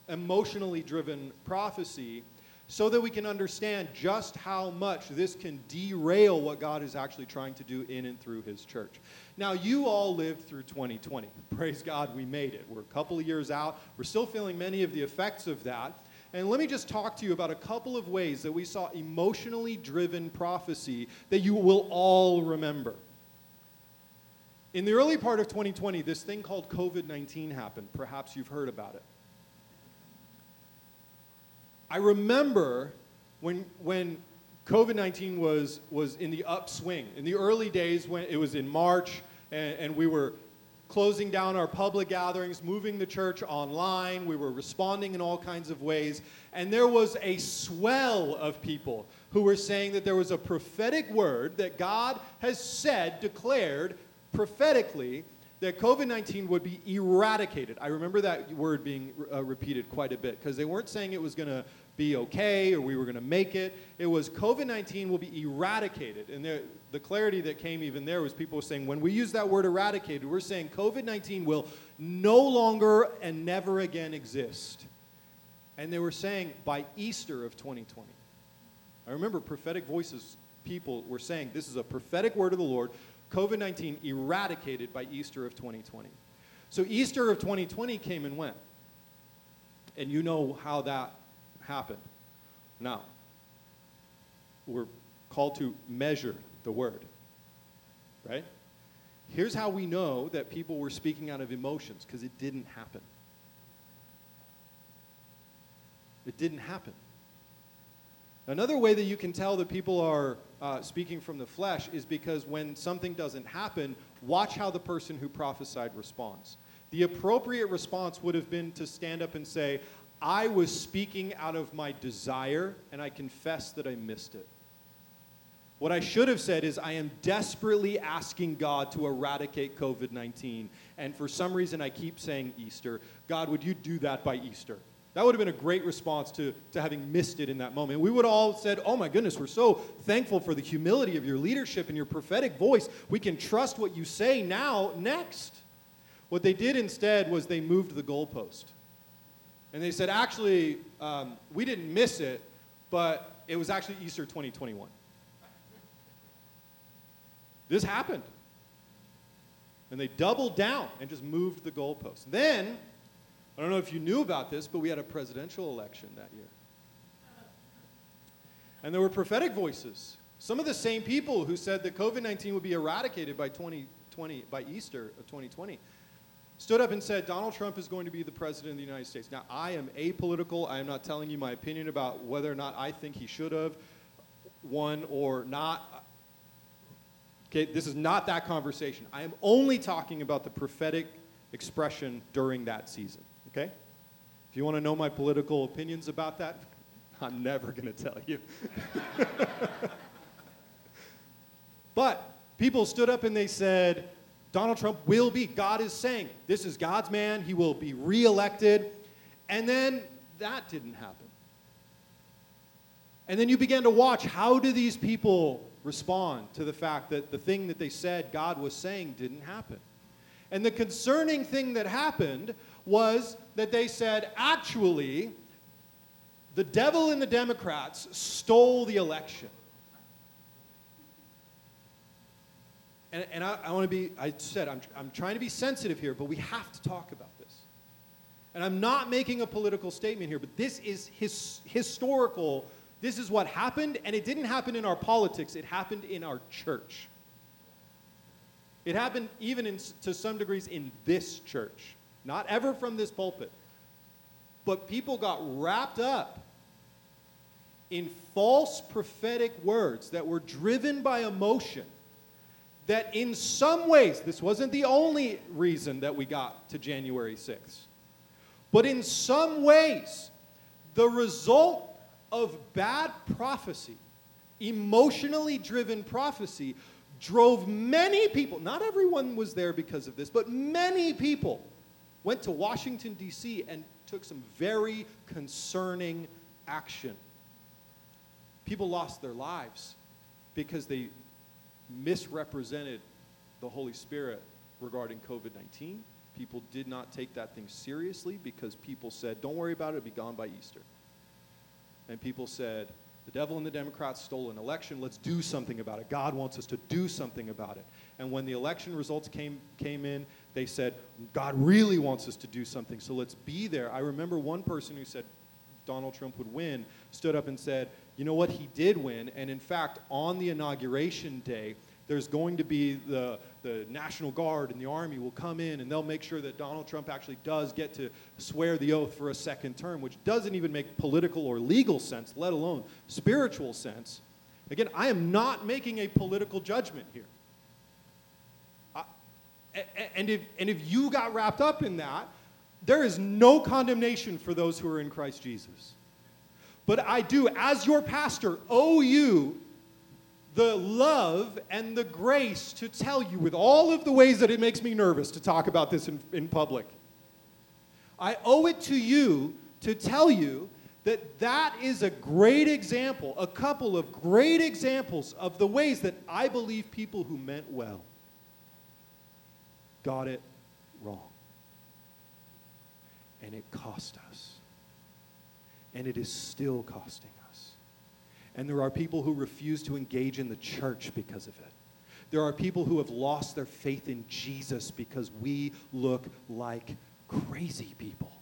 A: emotionally driven prophecy so that we can understand just how much this can derail what God is actually trying to do in and through His church. Now, you all lived through 2020. Praise God, we made it. We're a couple of years out. We're still feeling many of the effects of that. And let me just talk to you about a couple of ways that we saw emotionally driven prophecy that you will all remember. In the early part of 2020, this thing called COVID 19 happened. Perhaps you've heard about it. I remember when, when COVID 19 was, was in the upswing. In the early days, when it was in March, and, and we were closing down our public gatherings, moving the church online. We were responding in all kinds of ways. And there was a swell of people who were saying that there was a prophetic word that God has said, declared prophetically, that COVID 19 would be eradicated. I remember that word being uh, repeated quite a bit because they weren't saying it was going to be okay or we were going to make it. It was COVID 19 will be eradicated. And there, the clarity that came even there was people saying, when we use that word eradicated, we're saying COVID 19 will no longer and never again exist. And they were saying by Easter of 2020. I remember prophetic voices, people were saying, this is a prophetic word of the Lord. COVID 19 eradicated by Easter of 2020. So Easter of 2020 came and went. And you know how that happened. Now, we're called to measure the word. Right? Here's how we know that people were speaking out of emotions because it didn't happen. It didn't happen. Another way that you can tell that people are uh, speaking from the flesh is because when something doesn't happen, watch how the person who prophesied responds. The appropriate response would have been to stand up and say, I was speaking out of my desire, and I confess that I missed it. What I should have said is, I am desperately asking God to eradicate COVID 19. And for some reason, I keep saying Easter. God, would you do that by Easter? That would have been a great response to, to having missed it in that moment. We would all said, Oh my goodness, we're so thankful for the humility of your leadership and your prophetic voice. We can trust what you say now, next. What they did instead was they moved the goalpost. And they said, Actually, um, we didn't miss it, but it was actually Easter 2021. This happened. And they doubled down and just moved the goalposts. Then, I don't know if you knew about this, but we had a presidential election that year. And there were prophetic voices. Some of the same people who said that COVID 19 would be eradicated by 2020, by Easter of 2020, stood up and said, Donald Trump is going to be the president of the United States. Now, I am apolitical. I am not telling you my opinion about whether or not I think he should have won or not. Okay, this is not that conversation. I am only talking about the prophetic expression during that season. Okay? If you want to know my political opinions about that, I'm never going to tell you. but people stood up and they said, Donald Trump will be, God is saying, this is God's man, he will be reelected. And then that didn't happen. And then you began to watch how do these people respond to the fact that the thing that they said God was saying didn't happen. And the concerning thing that happened was that they said, actually, the devil and the Democrats stole the election. And, and I, I want to be, I said, I'm, I'm trying to be sensitive here, but we have to talk about this. And I'm not making a political statement here, but this is his, historical this is what happened, and it didn't happen in our politics, it happened in our church. It happened even in, to some degrees in this church, not ever from this pulpit. But people got wrapped up in false prophetic words that were driven by emotion. That in some ways, this wasn't the only reason that we got to January 6th, but in some ways, the result of bad prophecy, emotionally driven prophecy, drove many people, not everyone was there because of this, but many people went to Washington, D.C. and took some very concerning action. People lost their lives because they misrepresented the Holy Spirit regarding COVID 19. People did not take that thing seriously because people said, don't worry about it, it'll be gone by Easter and people said, the devil and the Democrats stole an election. Let's do something about it. God wants us to do something about it. And when the election results came, came in, they said, God really wants us to do something, so let's be there. I remember one person who said Donald Trump would win stood up and said, You know what? He did win. And in fact, on the inauguration day, there's going to be the, the National Guard and the Army will come in and they'll make sure that Donald Trump actually does get to swear the oath for a second term, which doesn't even make political or legal sense, let alone spiritual sense. Again, I am not making a political judgment here. And, if, and if you got wrapped up in that, there is no condemnation for those who are in Christ Jesus. But I do, as your pastor, owe you the love and the grace to tell you with all of the ways that it makes me nervous to talk about this in, in public. I owe it to you to tell you that that is a great example, a couple of great examples of the ways that I believe people who meant well got it wrong. And it cost us. And it is still costing us. and there are people who refuse to engage in the church because of it. There are people who have lost their faith in Jesus because we look like crazy people.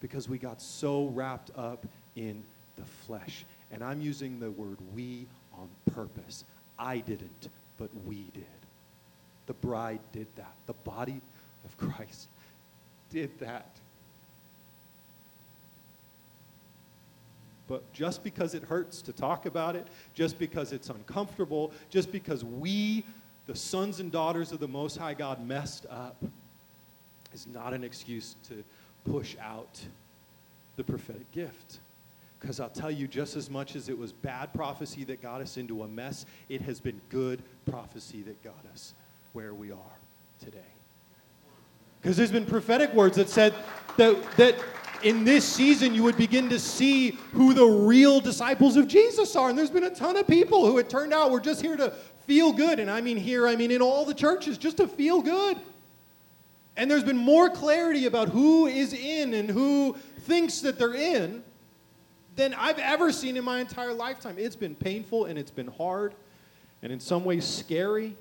A: Because we got so wrapped up in the flesh. And I'm using the word we on purpose. I didn't, but we did. The bride did that. The body of Christ did that. But just because it hurts to talk about it, just because it's uncomfortable, just because we, the sons and daughters of the Most High God, messed up, is not an excuse to push out the prophetic gift. Because I'll tell you, just as much as it was bad prophecy that got us into a mess, it has been good prophecy that got us where we are today. Because there's been prophetic words that said that, that in this season you would begin to see who the real disciples of Jesus are. And there's been a ton of people who it turned out were just here to feel good. And I mean here, I mean in all the churches, just to feel good. And there's been more clarity about who is in and who thinks that they're in than I've ever seen in my entire lifetime. It's been painful and it's been hard and in some ways scary.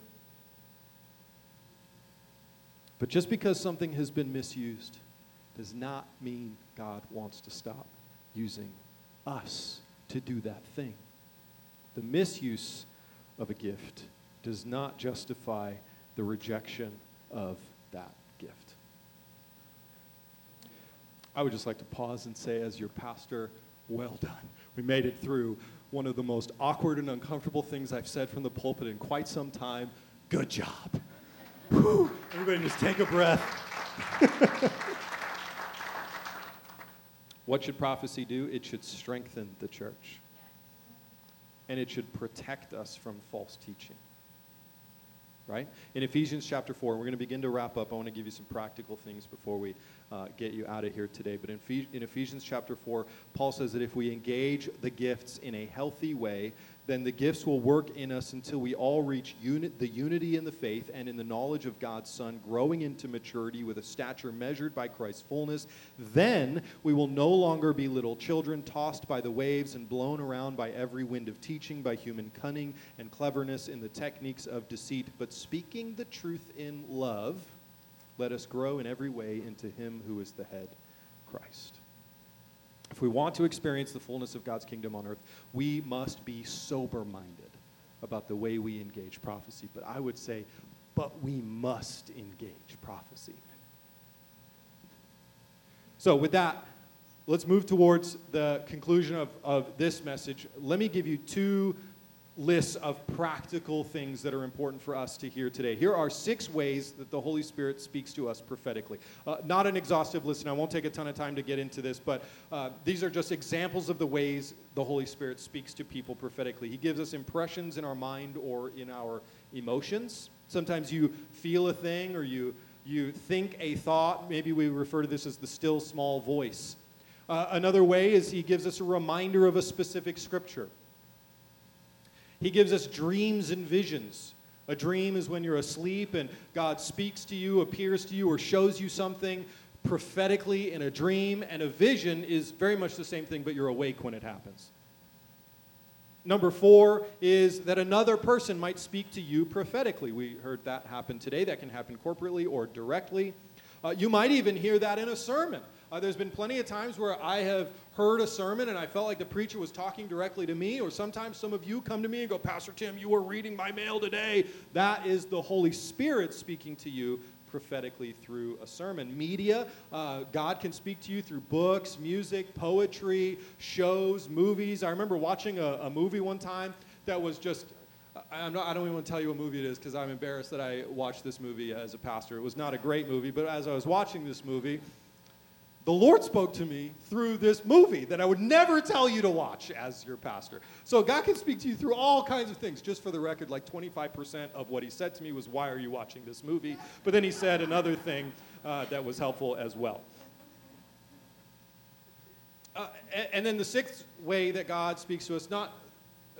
A: But just because something has been misused does not mean God wants to stop using us to do that thing. The misuse of a gift does not justify the rejection of that gift. I would just like to pause and say, as your pastor, well done. We made it through one of the most awkward and uncomfortable things I've said from the pulpit in quite some time. Good job. Whew. Everybody just take a breath. What should prophecy do? It should strengthen the church. And it should protect us from false teaching. Right? In Ephesians chapter 4, we're going to begin to wrap up. I want to give you some practical things before we uh, get you out of here today. But in, in Ephesians chapter 4, Paul says that if we engage the gifts in a healthy way, then the gifts will work in us until we all reach the unity in the faith and in the knowledge of God's Son, growing into maturity with a stature measured by Christ's fullness. Then we will no longer be little children, tossed by the waves and blown around by every wind of teaching, by human cunning and cleverness in the techniques of deceit, but speaking the truth in love, let us grow in every way into Him who is the head, Christ. If we want to experience the fullness of God's kingdom on earth, we must be sober minded about the way we engage prophecy. But I would say, but we must engage prophecy. So, with that, let's move towards the conclusion of, of this message. Let me give you two lists of practical things that are important for us to hear today. Here are six ways that the Holy Spirit speaks to us prophetically. Uh, not an exhaustive list, and I won't take a ton of time to get into this, but uh, these are just examples of the ways the Holy Spirit speaks to people prophetically. He gives us impressions in our mind or in our emotions. Sometimes you feel a thing or you, you think a thought. Maybe we refer to this as the still small voice. Uh, another way is he gives us a reminder of a specific scripture. He gives us dreams and visions. A dream is when you're asleep and God speaks to you, appears to you, or shows you something prophetically in a dream. And a vision is very much the same thing, but you're awake when it happens. Number four is that another person might speak to you prophetically. We heard that happen today. That can happen corporately or directly. Uh, you might even hear that in a sermon. Uh, there's been plenty of times where I have heard a sermon and I felt like the preacher was talking directly to me, or sometimes some of you come to me and go, Pastor Tim, you were reading my mail today. That is the Holy Spirit speaking to you prophetically through a sermon. Media, uh, God can speak to you through books, music, poetry, shows, movies. I remember watching a, a movie one time that was just I'm not, I don't even want to tell you what movie it is because I'm embarrassed that I watched this movie as a pastor. It was not a great movie, but as I was watching this movie, the Lord spoke to me through this movie that I would never tell you to watch as your pastor. So God can speak to you through all kinds of things. Just for the record, like 25% of what he said to me was, Why are you watching this movie? But then he said another thing uh, that was helpful as well. Uh, and, then the sixth way that God speaks to us, not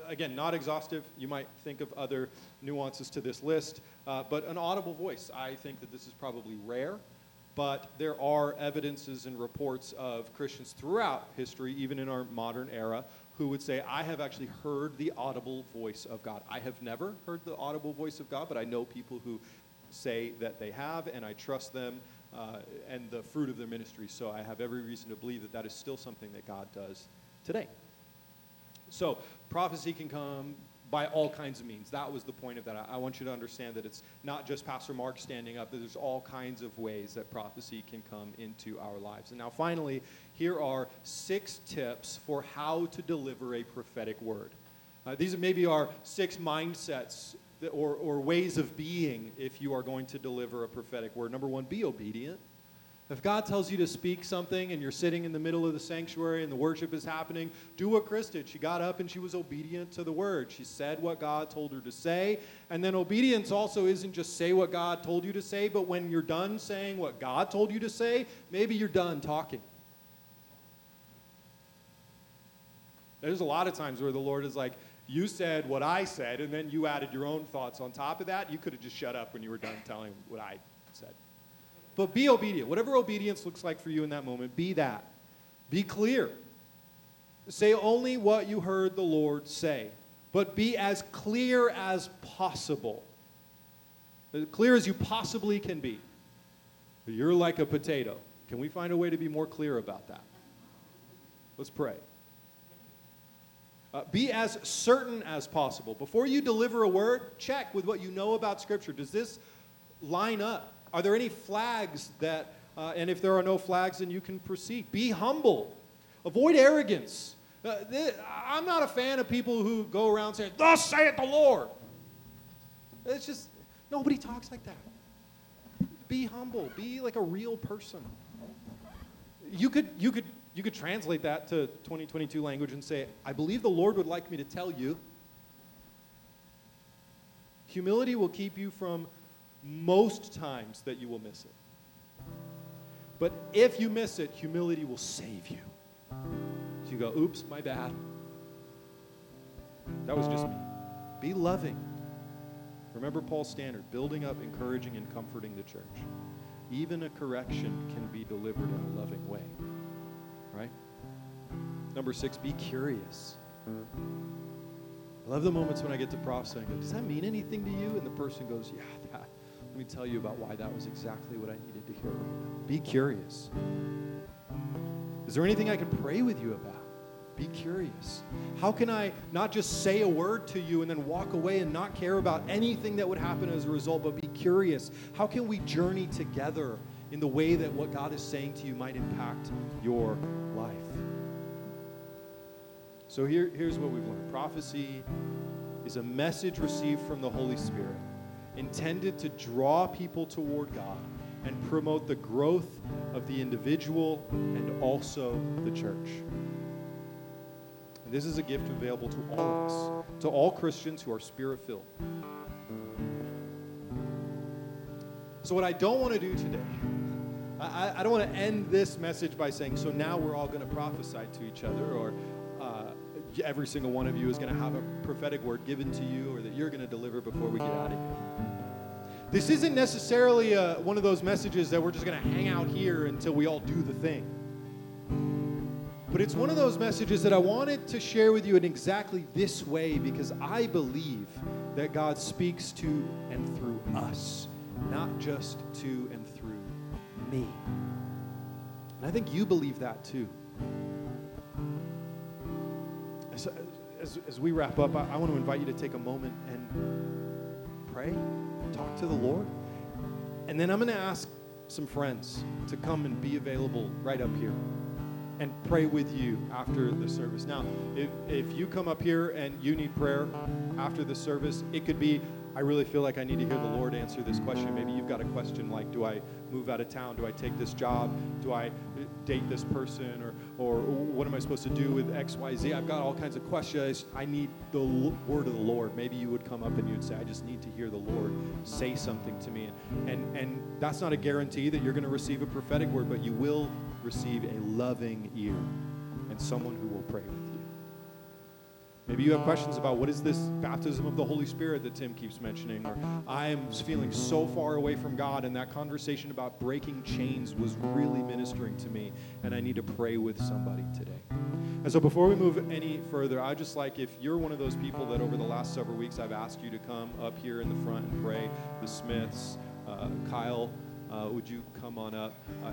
A: again, not exhaustive. You might think of other nuances to this list, uh, but an audible voice. I think that this is probably rare but there are evidences and reports of Christians throughout history, even in our modern era, who would say, I have actually heard the audible voice of God. I have never heard the audible voice of God, but I know people who say that they have, and I trust them uh, and the fruit of their ministry. So I have every reason to believe that that is still something that God does today. So prophecy can come by all kinds of means. That was the point of that. I, I want you to understand that it's not just Pastor Mark standing up, there's all kinds of ways that prophecy can come into our lives. And now, finally, here are six tips for how to deliver a prophetic word. Uh, these are maybe our six mindsets that, or, or ways of being if you are going to deliver a prophetic word. Number one, be obedient. If God tells you to speak something and you're sitting in the middle of the sanctuary and the worship is happening, do what Chris did. She got up and she was obedient to the word. She said what God told her to say. And then obedience also isn't just say what God told you to say, but when you're done saying what God told you to say, maybe you're done talking. There's a lot of times where the Lord is like, you said what I said, and then you added your own thoughts on top of that. You could have just shut up when you were done telling what I said. But be obedient. Whatever obedience looks like for you in that moment, be that. Be clear. Say only what you heard the Lord say, but be as clear as possible. As clear as you possibly can be. You're like a potato. Can we find a way to be more clear about that? Let's pray. Uh, be as certain as possible. Before you deliver a word, check with what you know about Scripture. Does this line up? Are there any flags that, uh, and if there are no flags, then you can proceed. Be humble. Avoid arrogance. Uh, th- I'm not a fan of people who go around saying, Thus saith the Lord. It's just, nobody talks like that. Be humble. Be like a real person. You could, you could, you could translate that to 2022 language and say, I believe the Lord would like me to tell you. Humility will keep you from most times that you will miss it. But if you miss it, humility will save you. So you go, oops, my bad. That was just me. Be loving. Remember Paul's standard building up, encouraging, and comforting the church. Even a correction can be delivered in a loving way. Right? Number six, be curious. I love the moments when I get to prophesy and go, Does that mean anything to you? And the person goes, Yeah, that me tell you about why that was exactly what I needed to hear right now. Be curious. Is there anything I can pray with you about? Be curious. How can I not just say a word to you and then walk away and not care about anything that would happen as a result, but be curious? How can we journey together in the way that what God is saying to you might impact your life? So here, here's what we've learned prophecy is a message received from the Holy Spirit intended to draw people toward God and promote the growth of the individual and also the church. And this is a gift available to all of us, to all Christians who are spirit filled. So, what I don't want to do today, I, I don't want to end this message by saying, so now we're all going to prophesy to each other, or every single one of you is going to have a prophetic word given to you, or that you're going to deliver before we get out of here. This isn't necessarily a, uh, one of those messages that we're just going to hang out here until we all do the thing. But it's one of those messages that I wanted to share with you in exactly this way because I believe that God speaks to and through us, not just to and through me. And I think you believe that too. As, as, as we wrap up, I, I want to invite you to take a moment and pray talk to the Lord. And then I'm going to ask some friends to come and be available right up here and pray with you after the service. Now, if, if you come up here and you need prayer after the service, it could be I really feel like I need to hear the Lord answer this question. Maybe you've got a question like, do I move out of town? Do I take this job? Do I date this person? Or, or what am I supposed to do with X, Y, Z? I've got all kinds of questions. I need the word of the Lord. Maybe you would come up and you'd say, I just need to hear the Lord say something to me. And, and, and that's not a guarantee that you're going to receive a prophetic word, but you will receive a loving ear and someone who Maybe you have questions about what is this baptism of the Holy Spirit that Tim keeps mentioning, or I am feeling so far away from God, and that conversation about breaking chains was really ministering to me, and I need to pray with somebody today. And so, before we move any further, I just like if you're one of those people that over the last several weeks I've asked you to come up here in the front and pray, the Smiths, uh, Kyle. Uh, would you come on up? Uh,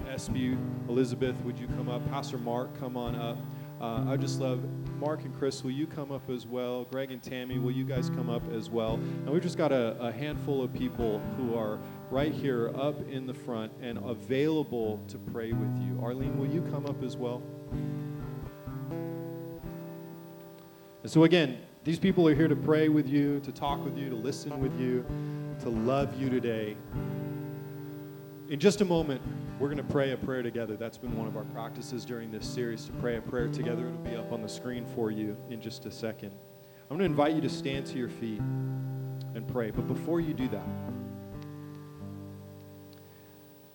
A: Elizabeth, would you come up? Pastor Mark, come on up. Uh, I just love Mark and Chris. Will you come up as well? Greg and Tammy, will you guys come up as well? And we've just got a, a handful of people who are right here up in the front and available to pray with you. Arlene, will you come up as well? And so, again, these people are here to pray with you, to talk with you, to listen with you, to love you today. In just a moment, we're going to pray a prayer together. That's been one of our practices during this series to pray a prayer together. It'll be up on the screen for you in just a second. I'm going to invite you to stand to your feet and pray. But before you do that,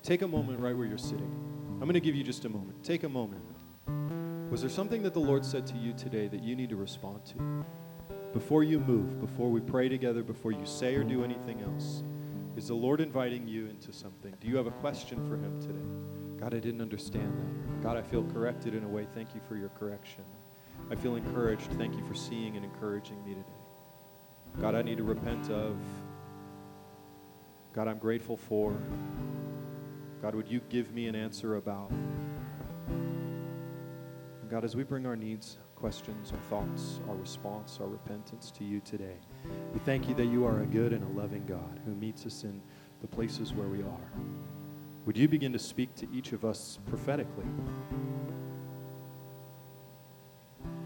A: take a moment right where you're sitting. I'm going to give you just a moment. Take a moment. Was there something that the Lord said to you today that you need to respond to? Before you move, before we pray together, before you say or do anything else, is the Lord inviting you into something? Do you have a question for Him today? God, I didn't understand that. God, I feel corrected in a way. Thank you for your correction. I feel encouraged. Thank you for seeing and encouraging me today. God, I need to repent of. God, I'm grateful for. God, would you give me an answer about? God, as we bring our needs, questions, our thoughts, our response, our repentance to you today, we thank you that you are a good and a loving God who meets us in the places where we are. Would you begin to speak to each of us prophetically?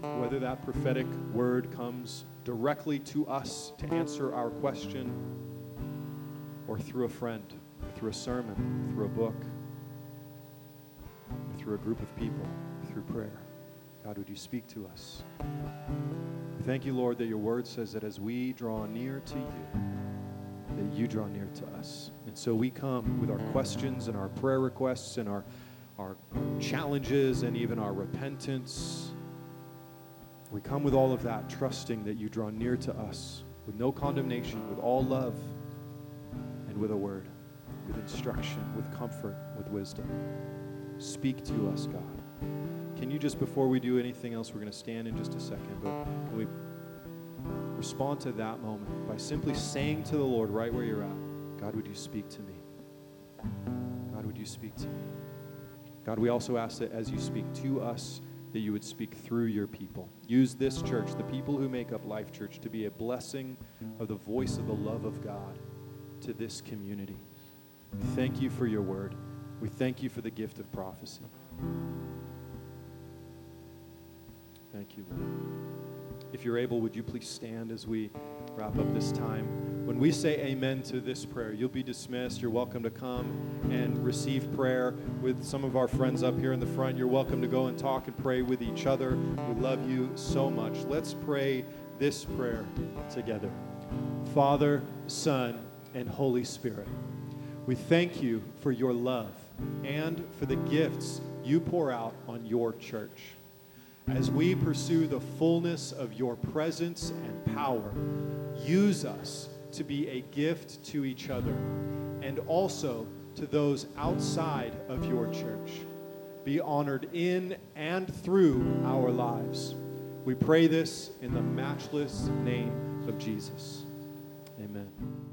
A: Whether that prophetic word comes directly to us to answer our question, or through a friend, through a sermon, through a book, through a group of people, through prayer. God, would you speak to us? Thank you, Lord, that your word says that as we draw near to you, that you draw near to us. And so we come with our questions and our prayer requests and our, our challenges and even our repentance. We come with all of that, trusting that you draw near to us with no condemnation, with all love, and with a word, with instruction, with comfort, with wisdom. Speak to us, God. Can you just, before we do anything else, we're going to stand in just a second, but can we respond to that moment by simply saying to the Lord right where you're at, God, would you speak to me? God, would you speak to me? God, we also ask that as you speak to us, that you would speak through your people. Use this church, the people who make up Life Church, to be a blessing of the voice of the love of God to this community. We Thank you for your word. We thank you for the gift of prophecy. Thank you, Lord. If you're able, would you please stand as we wrap up this time? When we say amen to this prayer, you'll be dismissed. You're welcome to come and receive prayer with some of our friends up here in the front. You're welcome to go and talk and pray with each other. We love you so much. Let's pray this prayer together. Father, Son, and Holy Spirit, we thank you for your love and for the gifts you pour out on your church as we pursue the fullness of your presence and power, use us to be a gift to each other and also to those outside of your church. Be honored in and through our lives. We pray this in the matchless name of Jesus. Amen.